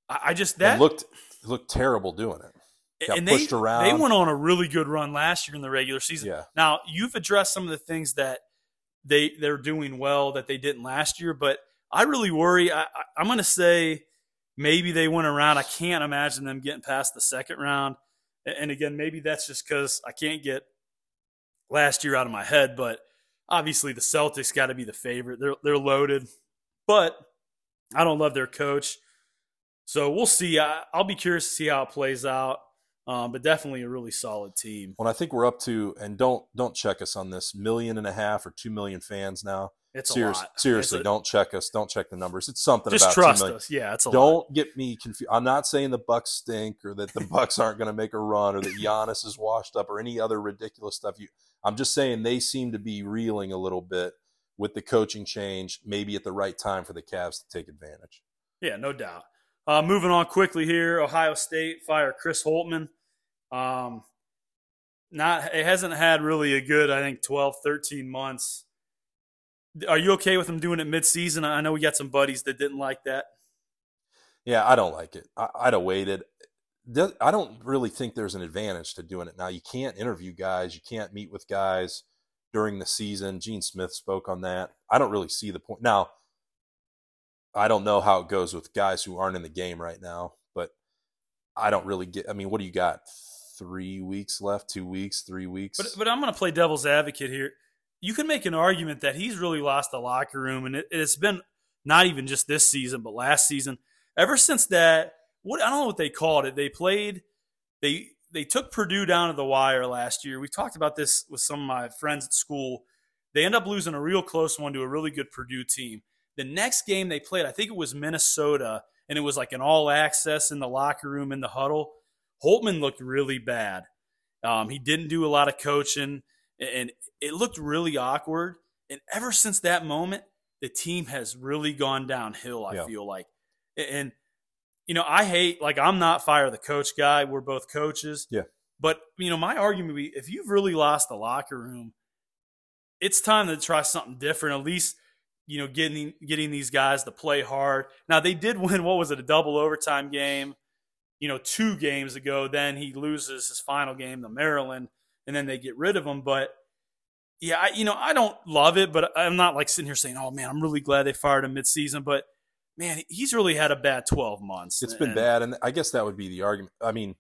I, I just That that looked looked terrible doing it. Got and pushed they, around. They went on a really good run last year in the regular season. Yeah. Now you've addressed some of the things that they they're doing well that they didn't last year, but I really worry. I, I'm going to say maybe they went around. I can't imagine them getting past the second round. And again, maybe that's just because I can't get last year out of my head. But obviously, the Celtics got to be the favorite. They're they're loaded, but I don't love their coach. So we'll see. I, I'll be curious to see how it plays out. Um, but definitely a really solid team. Well, I think we're up to, and don't don't check us on this, million and a half or two million fans now. It's Serious- a lot. Seriously, It's a- don't check us. Don't check the numbers. It's something just about trust 2 million. us. Yeah, it's a lot. Don't get me confused. I'm not saying the Bucks stink or that the [LAUGHS] Bucks aren't going to make a run or that Giannis is washed up or any other ridiculous stuff. You, I'm just saying they seem to be reeling a little bit with the coaching change, maybe at the right time for the Cavs to take advantage. Yeah, no doubt. Uh, moving on quickly here, Ohio State fire Chris Holtmann. Um, not it hasn't had really a good, I think, 12, 13 months. Are you okay with him doing it mid-season? I know we got some buddies that didn't like that. Yeah, I don't like it. I, I'd have waited. I don't really think there's an advantage to doing it now. You can't interview guys. You can't meet with guys during the season. Gene Smith spoke on that. I don't really see the point. Now, I don't know how it goes with guys who aren't in the game right now, but I don't really get. I mean, what do you got? Three weeks left? Two weeks? Three weeks? But but I'm going to play devil's advocate here. You can make an argument that he's really lost the locker room, and it, it's been not even just this season, but last season. Ever since that, what I don't know what they called it. They played. They they took Purdue down to the wire last year. We talked about this with some of my friends at school. They end up losing a real close one to a really good Purdue team. The next game they played, I think it was Minnesota, and it was like an all access in the locker room in the huddle. Holtmann looked really bad. Um, he didn't do a lot of coaching, and it looked really awkward. And ever since that moment, the team has really gone downhill. I Yeah. feel like, and you know, I hate like I'm not fire the coach guy. We're both coaches. Yeah. But you know, my argument would be if you've really lost the locker room, it's time to try something different. At least you know, getting getting these guys to play hard. Now they did [LAUGHS] win. What was it? A double overtime game. You know, two games ago. Then he loses his final game to Maryland, and then they get rid of him. But yeah, I, you know, I don't love it, but I'm not like sitting here saying, "Oh man, I'm really glad they fired him midseason." But man, he's really had a bad 12 months. It's been And- bad, and I guess that would be the argument. I mean,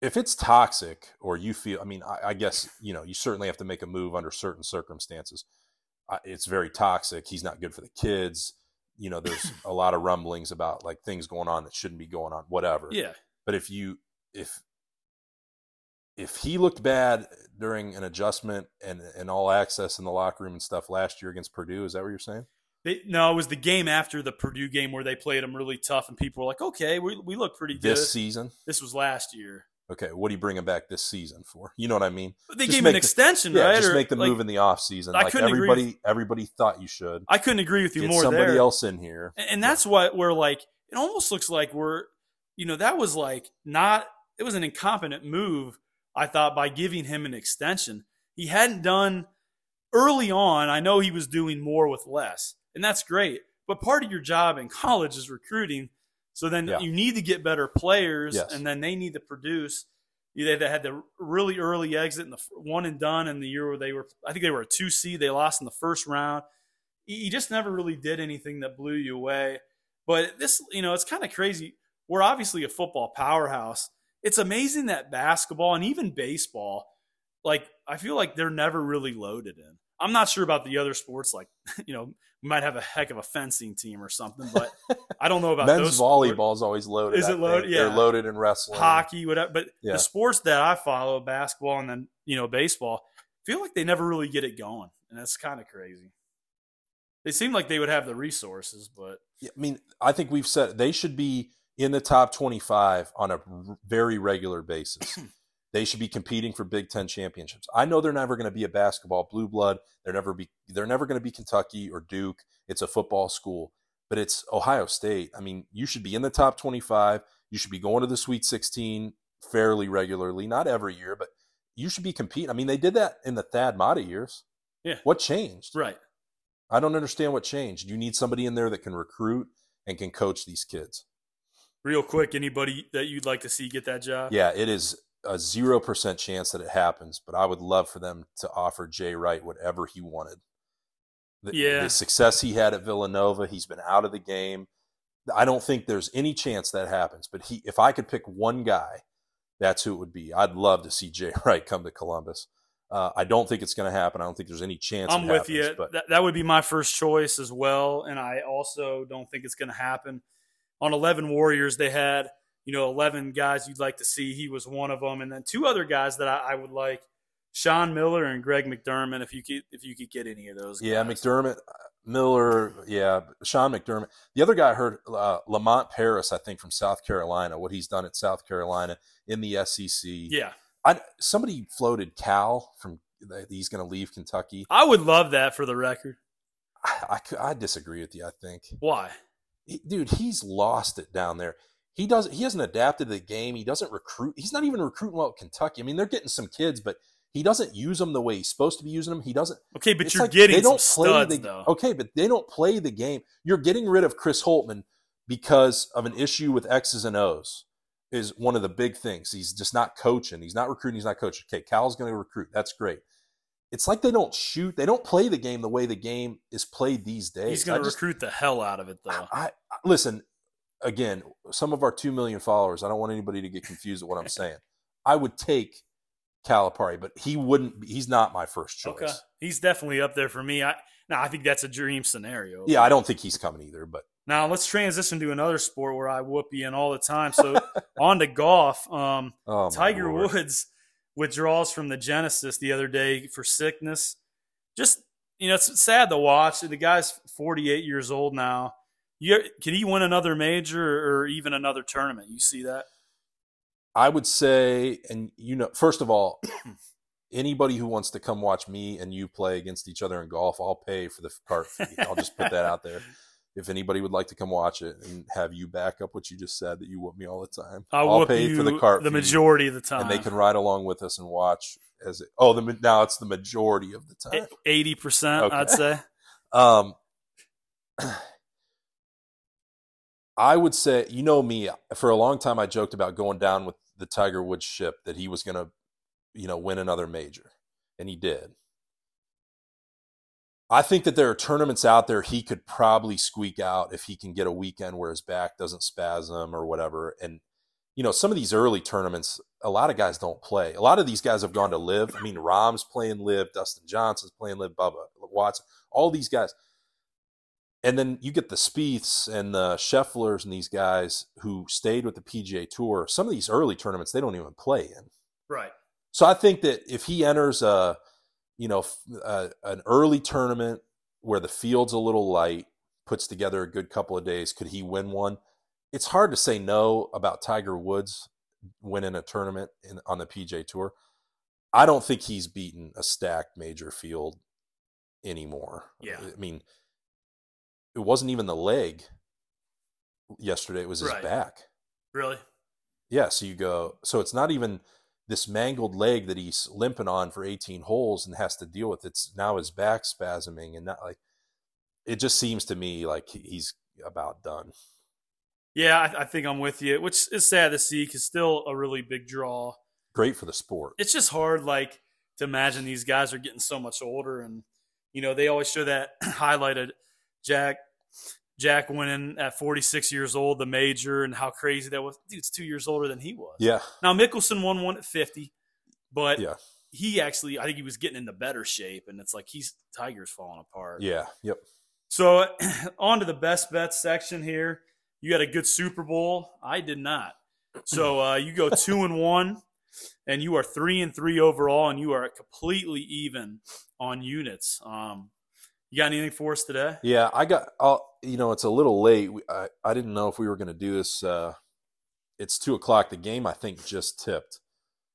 if it's toxic, or you feel, I mean, I, I guess you know, you certainly have to make a move under certain circumstances. It's very toxic. He's not good for the kids. You know, there's [LAUGHS] a lot of rumblings about like things going on that shouldn't be going on. Whatever. Yeah, But if you if if he looked bad during an adjustment and and all access in the locker room and stuff last year against Purdue, is that what you're saying? they, no, it was the game after the Purdue game where they played him really tough, and people were like, "Okay, we we look pretty good." This season? This was last year. Okay, what are you bringing back this season for? You know what I mean? They Just gave him an the- extension, Yeah, right? just Or, make the like, move in the off season. I Like couldn't agree everybody, everybody thought you should. I couldn't agree with you Get more somebody there. else in here. And- And that's what we're like. It almost looks like we're, you know, that was like not. It was an incompetent move. I thought by giving him an extension, he hadn't done early on. I know he was doing more with less, and that's great. But part of your job in college is recruiting. So then Yeah. you need to get better players, Yes. and then they need to produce. They they had the really early exit in the one and done in the year where they were. I think they were a two seed. They lost in the first round. He just never really did anything that blew you away. But this, you know, it's kind of crazy. We're obviously a football powerhouse. It's amazing that basketball and even baseball, like I feel like they're never really loaded in. I'm not sure about the other sports. Like, [LAUGHS] you know, we might have a heck of a fencing team or something, but I don't know about [LAUGHS] Men's those volleyball is always loaded. Is it loaded? Yeah. They're loaded in wrestling. hockey, whatever. But Yeah. the sports that I follow, basketball and then you know baseball, feel like they never really get it going, and that's kind of crazy. They seem like they would have the resources, but Yeah, I mean, I think we've said they should be in the top 25 on a r- very regular basis. [CLEARS THROAT] they should be competing for Big Ten championships. I know they're never going to be a basketball blue blood. They're never be. They're never going to be Kentucky or Duke. It's a football school, but it's Ohio State. I mean, you should be in the top 25. You should be going to the Sweet 16 fairly regularly, not every year, but you should be competing. I mean, they did that in the Thad Matta years. Yeah. What changed? right. I don't understand what changed. You need somebody in there that can recruit and can coach these kids. Real quick, anybody that you'd like to see get that job? Yeah, it is a zero percent chance that it happens, but I would love for them to offer Jay Wright whatever he wanted. The, Yeah. the success he had at Villanova, he's been out of the game. I don't think there's any chance that happens. But he, if I could pick one guy, that's who it would be. I'd love to see [LAUGHS] Jay Wright come to Columbus. Uh, I don't think it's going to happen. I don't think there's any chance. I'm it with happens, you. But That, that would be my first choice as well. And I also don't think it's going to happen. On 11 Warriors, they had, you know, 11 guys you'd like to see. He was one of them. And then two other guys that I, I would like Sean Miller and Greg McDermott, if you could, if you could get any of those. Yeah, guys. McDermott, uh, Miller, yeah, Sean McDermott. The other guy I heard, uh, Lamont Paris, I think from South Carolina. What he's done at South Carolina in the SEC. Yeah. I, somebody floated Cal from he's going to leave Kentucky. I would love that for the record. I, I, I disagree with you. I think, Why? He- dude, he's lost it down there. He doesn't. He hasn't adapted to the game. He doesn't recruit. He's not even recruiting well at Kentucky. I mean, they're getting some kids, but he doesn't use them the way he's supposed to be using them. He doesn't. Okay, but you're like getting they don't play studs, the, though. Okay, but they don't play the game. You're getting rid of Chris Holtmann because of an issue with X's and O's is one of the big things. He's just not coaching. He's not recruiting. He's not coaching. Okay, Cal's going to recruit. That's great. It's like they don't shoot. They don't play the game the way the game is played these days. He's going to recruit the hell out of it, though. I, I listen again. Some of our two million followers. I don't want anybody to get confused at what I'm saying. I would take Calipari, but he wouldn't. He's not my first choice. Okay, he's definitely up there for me. I now I think that's a dream scenario. Yeah, I don't think he's coming either. But Now let's transition to another sport where I whoop you in all the time. So [LAUGHS] on to golf. Um, oh, Tiger. Woods withdrawals from the Genesis the other day for sickness. Just you know, it's sad to watch. The guy's 48 years old now. You, can he win another major or even another tournament? You see that? I would say, and you know, first of all, [CLEARS THROAT] anybody who wants to come watch me and you play against each other in golf, I'll pay for the cart fee. I'll just put that out there. If anybody would like to come watch it and have you back up what you just said, that you whoop me all the time, I'll, I'll pay for the cart the majority of the time. and they can ride along with us and watch as it. Oh, the now it's the majority of the time. eighty percent, Okay. I'd say. [LAUGHS] Um, I would say, you know me, for a long time I joked about going down with the Tiger Woods ship that he was going to, you know, win another major, and he did. I think that there are tournaments out there he could probably squeak out if he can get a weekend where his back doesn't spasm or whatever. And you know, some of these early tournaments, a lot of guys don't play. A lot of these guys have gone to LIV. I mean, Rahm's playing LIV, Dustin Johnson's playing LIV, Bubba Watson, all these guys. And then you get the Spieths and the Schefflers and these guys who stayed with the PGA Tour. Some of these early tournaments they don't even play in. Right. So I think that if he enters a, you know, a, an early tournament where the field's a little light, puts together a good couple of days, could he win one? It's hard to say no about Tiger Woods winning a tournament in, on the PGA Tour. I don't think he's beaten a stacked major field anymore. Yeah. I mean, it wasn't even the leg yesterday; it was his Right. back. Really? Yeah, so you go, so it's not even this mangled leg that he's limping on for 18 holes and has to deal with. It's now his back spasming and not like it just seems to me like he's about done. Yeah, I, I think I'm with you, which is sad to see because still a really big draw. Great for the sport. It's just hard, like, to imagine these guys are getting so much older, and you know they always show that [CLEARS THROAT] highlighted Jack Jack winning at 46 years old the major and how crazy that was. Dude's two years older than he was. Yeah, Now Mickelson won one at 50, but Yeah. he actually, I think he was getting into better shape, and it's like he's Tiger's falling apart. Yeah. Yep. So [CLEARS THROAT] on to the best bets section here. You had a good Super Bowl. I did not. So [CLEARS THROAT] uh, you go two and one, and you are three and three overall, and you are completely even on units. Um, you got anything for us today? Yeah, I got. I'll, you know, it's a little late. We, I I didn't know if we were going to do this. Uh, it's two o'clock. The game I think just tipped,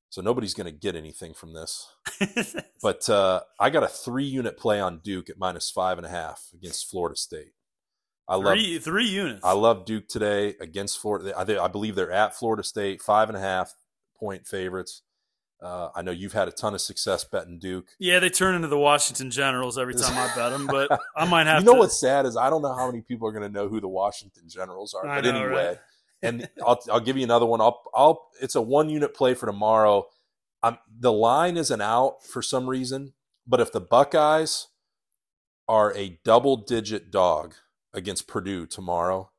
so nobody's going to get anything from this. [LAUGHS] But uh, I got a three unit play on Duke at minus five and a half against Florida State. I love three, three units. I love Duke today against Florida. I, I believe they're at Florida State, five and a half point favorites. Uh, I know you've had a ton of success betting Duke. yeah, they turn into the Washington Generals every time I bet them, but [LAUGHS] I might have you know to. what's sad is I don't know how many people are going to know who the Washington Generals are. I but know, anyway, right? [LAUGHS] and I'll I'll give you another one. I'll I'll it's a one unit play for tomorrow. I'm the line isn't out for some reason, but if the Buckeyes are a double digit dog against Purdue tomorrow,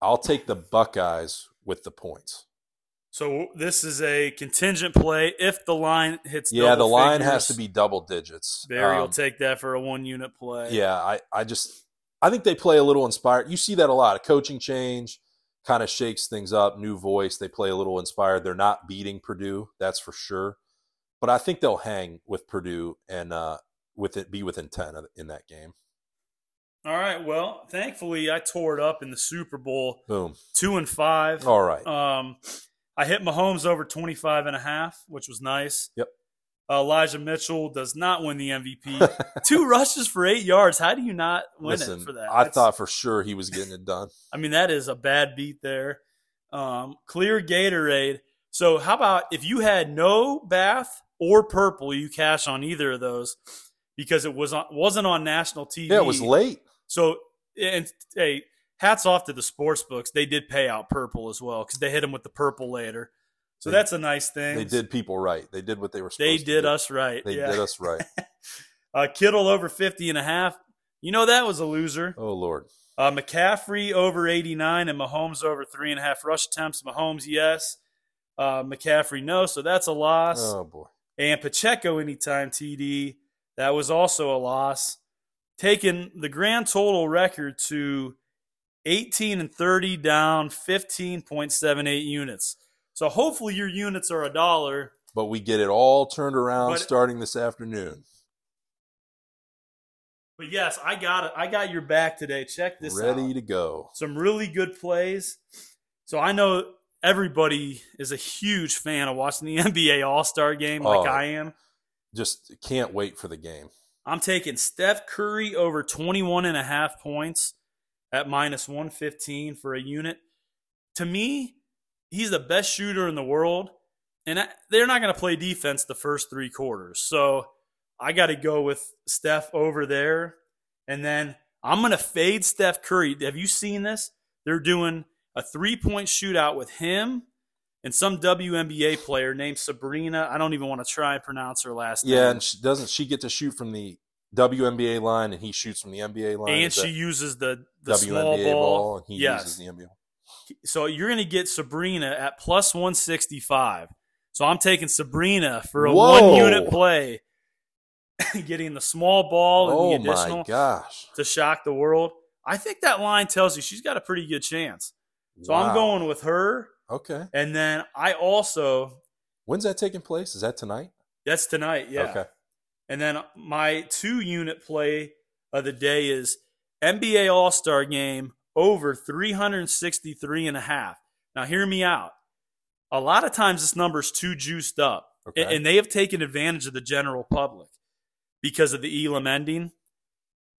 I'll take the Buckeyes with the points. So this is a contingent play. If the line hits, Yeah, the line figures, has to be double digits. Barry will Um, take that for a one unit play. Yeah, I, I just I think they play a little inspired. You see that a lot. A coaching change kind of shakes things up, new voice. They play a little inspired. They're not beating Purdue, that's for sure. But I think they'll hang with Purdue and uh, with it be within ten in that game. All right. Well, thankfully, I tore it up in the Super Bowl, Boom. two and five. All right. Um, I hit Mahomes over 25 and a half, which was nice. Yep. Uh, Elijah Mitchell does not win the MVP. [LAUGHS] Two rushes for eight yards. How do you not win Listen, it for that? I That's- thought for sure he was getting it done. [LAUGHS] I mean, that is a bad beat there. Um, clear Gatorade. So, how about if you had no bath or purple, you cash on either of those because it was on, wasn't on national TV. Yeah, it was late. So, and hey, hats off to the sports books. They did pay out purple as well because they hit them with the purple later. So They- that's a nice thing. They did people right. They did what they were supposed They did us right. They yeah. did us right. [LAUGHS] Uh, Kittle over 50 and a half. You know that was a loser. Oh Lord. Uh, McCaffrey over 89 and Mahomes over three and a half rush attempts. Mahomes, yes. Uh, McCaffrey, no. So that's a loss. Oh boy. And Pacheco anytime TD. That was also a loss. Taking the grand total record to 18 and 30 down 15.78 units. So hopefully your units are a dollar. But we get it all turned around But- starting this afternoon. But yes, I got it. I got your back today. Check this out. Ready to go. some really good plays. So I know everybody is a huge fan of watching the [LAUGHS] NBA All Star game like Oh. I am. Just can't wait for the game. I'm taking Steph Curry over 21 and a half points at minus 115 for a unit. To me, he's the best shooter in the world, and they're not going to play defense the first three quarters. So I got to go with Steph over there. And then I'm going to fade Steph Curry. Have you seen this? They're doing a three point shootout with him and some WNBA player named Sabrina. I don't even want to try and pronounce her last name. Yeah, and she, doesn't she get to shoot from the WNBA line and he shoots from the NBA line? and she uses the the WNBA small ball. and he yes. uses the NBA. So you're going to get Sabrina at plus 165. So I'm taking Sabrina for a Whoa. one unit play, [LAUGHS] getting the small ball and Oh the additional my gosh! to shock the world. I think that line tells you she's got a pretty good chance. So I'm going with her. Okay, And then I also, when's that taking place? Is that tonight? that's tonight. Yeah. Okay. And then my two unit play of the day is NBA All Star game over 363 and a half. Now, hear me out. A lot of times this number is too juiced up, Okay. and, and they have taken advantage of the general public because of the Elam ending.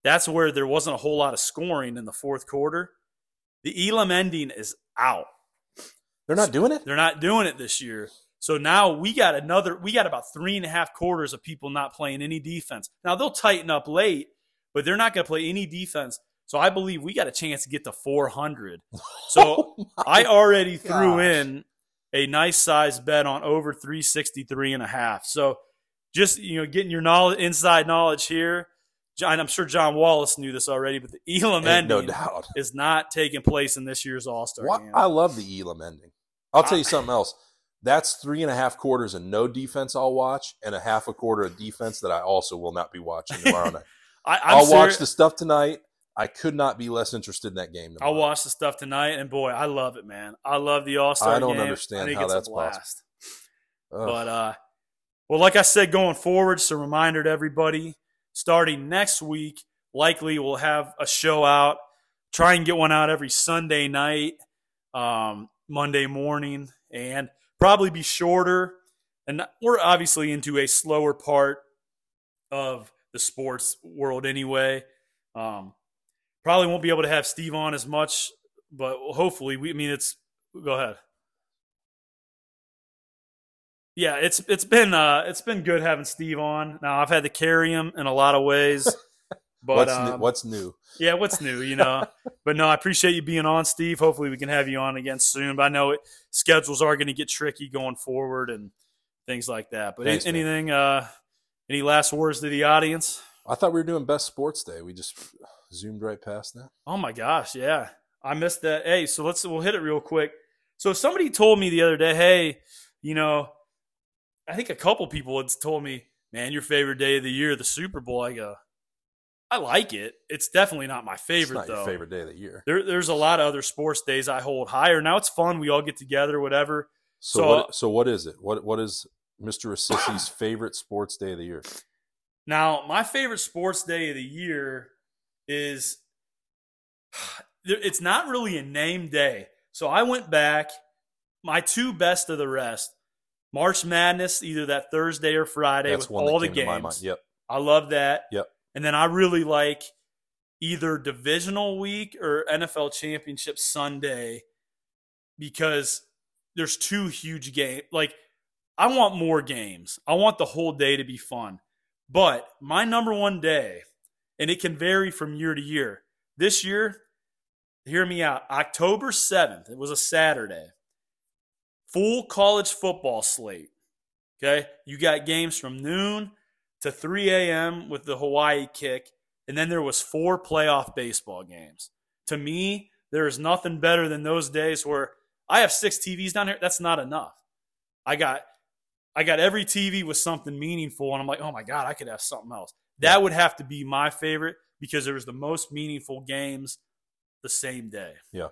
That's where there wasn't a whole lot of scoring in the fourth quarter. The Elam ending is out. They're not doing it. They're not doing it this year. So now we got another, we got about three and a half quarters of people not playing any defense. Now they'll tighten up late, but they're not going to play any defense. So I believe we got a chance to get to 400. [LAUGHS] So Oh I already threw in a nice size bet on over 363 and a half. So just, you know, getting your knowledge, inside knowledge here. John, I'm sure John Wallace knew this already, but the [LAUGHS] Elam Ain't no ending doubt. is not taking place in this year's All Star. I love the Elam ending. I'll tell you something else. That's three and a half quarters and no defense I'll watch, and a half a quarter of defense that I also will not be watching tomorrow night. [LAUGHS] I, will watch the stuff tonight. I could not be less interested in that game. Tomorrow. I'll watch the stuff tonight, and boy, I love it, man. I love the All Star. I don't game. understand I how that's possible. But uh, well, like I said, going forward, a reminder to everybody: starting next week, likely we'll have a show out. Try and get one out every Sunday night, um, Monday morning, and probably be shorter. And we're obviously into a slower part of the sports world anyway. Um, probably won't be able to have Steve on as much, but hopefully, we. I mean, it's go ahead. Yeah, it's it's been uh, it's been good having Steve on. Now I've had to carry him in a lot of ways. But what's, um, new, what's new? Yeah, what's new? You know, [LAUGHS] but no, I appreciate you being on, Steve. Hopefully, we can have you on again soon. But I know it, schedules are going to get tricky going forward and things like that. But Thanks, anything, uh, any last words to the audience? I thought we were doing best sports day. We just zoomed right past that. Oh my gosh, yeah, I missed that. Hey, so let's we'll hit it real quick. So somebody told me the other day, hey, you know, I think a couple people had told me, man, your favorite day of the year, the Super Bowl. I go, I like it. It's definitely not my favorite it's not though. Favorite day of the year. There, there's a lot of other sports days I hold higher. Now it's fun. We all get together, whatever. So, So- what, so what is it? What what is Mr. Assisi's favorite sports day of the year? Now, my favorite sports day of the year is [SIGHS] it's not really a name day. So I went back, my two best of the rest, March Madness, either that Thursday or Friday That's with all the came to my games. Yep. I love that. Yep. And then I really like either divisional week or NFL championship Sunday because there's two huge games. Like, I want more games. I want the whole day to be fun. But my number one day, and it can vary from year to year. This year, hear me out. October 7th, it was a Saturday. Full college football slate. Okay. You got games from noon to 3 a.m. with the Hawaii kick. And then there was four playoff baseball games. To me, there is nothing better than those days where I have six TVs down here. That's not enough. I got I got every TV with something meaningful, and I'm like, oh my god, I could have something else. That would have to be my favorite because there was the most meaningful games the same day. Yeah,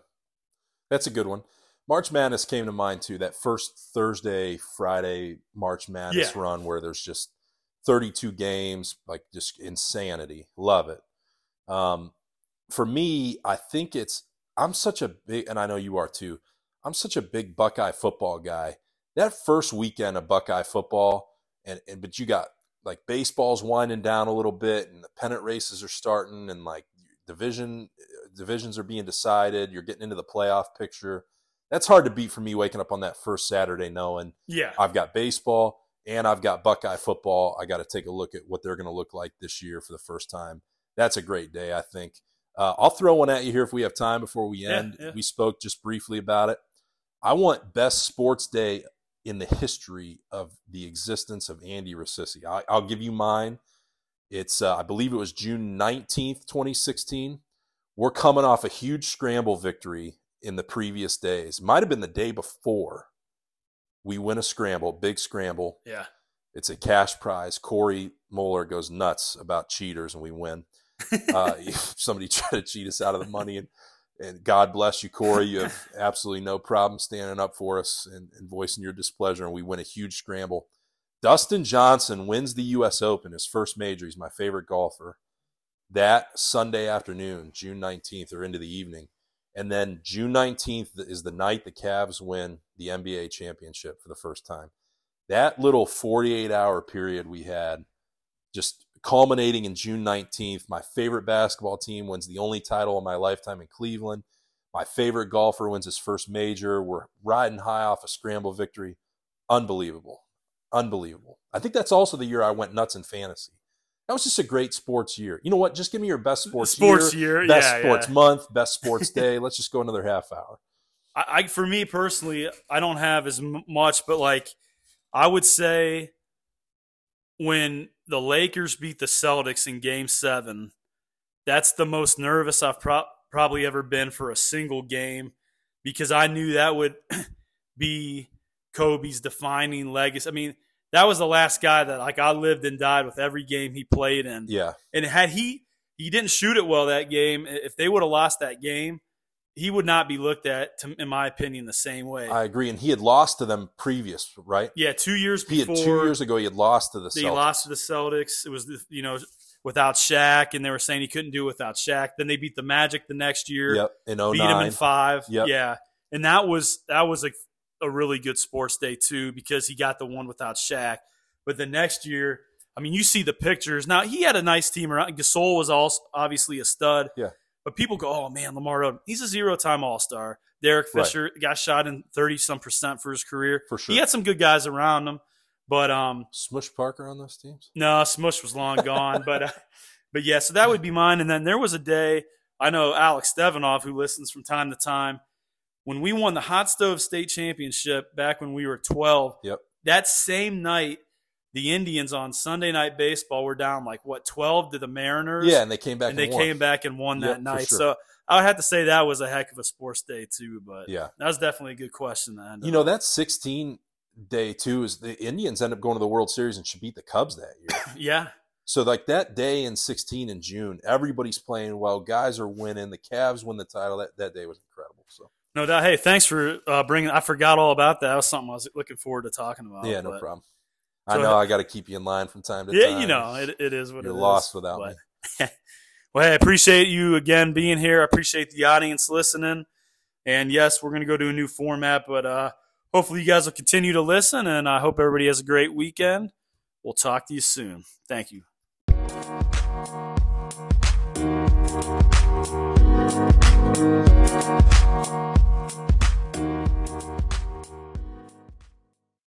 that's a good one. March Madness came to mind too. That first Thursday, Friday March Madness Yeah. run where there's just 32 games, like just insanity. Love it. Um, for me, I think it's I'm such a big, and I know you are too. I'm such a big Buckeye football guy. That first weekend of Buckeye football, and, and but you got like baseball's winding down a little bit, and the pennant races are starting, and like division divisions are being decided. You're getting into the playoff picture. That's hard to beat for me waking up on that first Saturday knowing Yeah. I've got baseball and I've got Buckeye football. I got to take a look at what they're going to look like this year for the first time. That's a great day, I think. Uh, I'll throw one at you here if we have time before we Yeah, end. yeah. We spoke just briefly about it. I want best sports day in the history of the existence of Andy Rassisi. I, I'll give you mine. It's uh, I believe it was June nineteenth, twenty sixteen. We're coming off a huge scramble victory in the previous days. Might have been the day before. We win a scramble, big scramble. Yeah. It's a cash prize. Corey Moeller goes nuts about cheaters, and we win. [LAUGHS] Uh, [LAUGHS] somebody tried to cheat us out of the money, and, and God bless you, Corey. You have [LAUGHS] absolutely no problem standing up for us and, and voicing your displeasure, and we win a huge scramble. Dustin Johnson wins the U.S. Open, his first major. He's my favorite golfer. That Sunday afternoon, June 19th, or into the evening. And then June 19th is the night the Cavs win the NBA championship for the first time. That little 48 hour period we had, just culminating in June 19th, my favorite basketball team wins the only title of my lifetime in Cleveland. My favorite golfer wins his first major. We're riding high off a scramble victory. Unbelievable. Unbelievable. I think that's also the year I went nuts in fantasy. That was just a great sports year. You know what? Just give me your best sports, Sports year, year, best yeah, sports yeah. month, best [LAUGHS] sports day. Let's just go another half hour. I, I for me personally, I don't have as m- much, but like I would say when the Lakers beat the Celtics in Game Seven, that's the most nervous I've pro- probably ever been for a single game because I knew that would [CLEARS THROAT] be Kobe's defining legacy. I mean, that was the last guy that like I lived and died with every game he played in. Yeah. And had he he didn't shoot it well that game, if they would have lost that game, he would not be looked at, to, in my opinion, the same way. I agree. And he had lost to them previous, right? yeah, two years He before had two years ago. He had lost to the they Celtics. lost to the Celtics. It was you know without Shaq, and they were saying he couldn't do it without Shaq. Then they beat the Magic the next year. Yep. In beat him in oh five. Yep. Yeah, and that was that was a, a really good sports day too because he got the one without Shaq. But the next year, I mean, you see the pictures. Now he had a nice team around. Gasol was also obviously a stud. Yeah. But people go, oh man, Lamar Odom, he's a zero-time All-Star. Derek Right. Fisher got shot in thirty some percent for his career. For sure. He had some good guys around him, but um, Smush Parker on those teams? no, Smush was long gone, but uh, [LAUGHS] but yeah, so that would be mine. And then there was a day I know Alex Stevanov, who listens from time to time, when we won the Hot Stove State Championship back when we were twelve. Yep. That same night, the Indians on Sunday Night Baseball were down like what twelve to the Mariners. Yeah, and they came back and and, they won. came back and won that for night. sure. So I would have to say that was a heck of a sports day too. But Yeah. that was definitely a good question. To end You know, that 16 day, too, is the Indians end up going to the World Series and should beat the Cubs that year. [LAUGHS] yeah, So like that day in 16 in June, everybody's playing well. Guys are winning. The Cavs win the title. That, that day was incredible. So no doubt. Hey, thanks for uh, bringing. I forgot all about that. That was something I was looking forward to talking about. Yeah, no but, problem. I so, know I got to keep you in line from time to yeah, time. Yeah, you know, it, it is what You're lost is, without but, me. [LAUGHS] well, hey, I appreciate you again being here. I appreciate the audience listening. And yes, we're going to go to a new format, but uh, hopefully you guys will continue to listen. And I hope everybody has a great weekend. We'll talk to you soon. Thank you.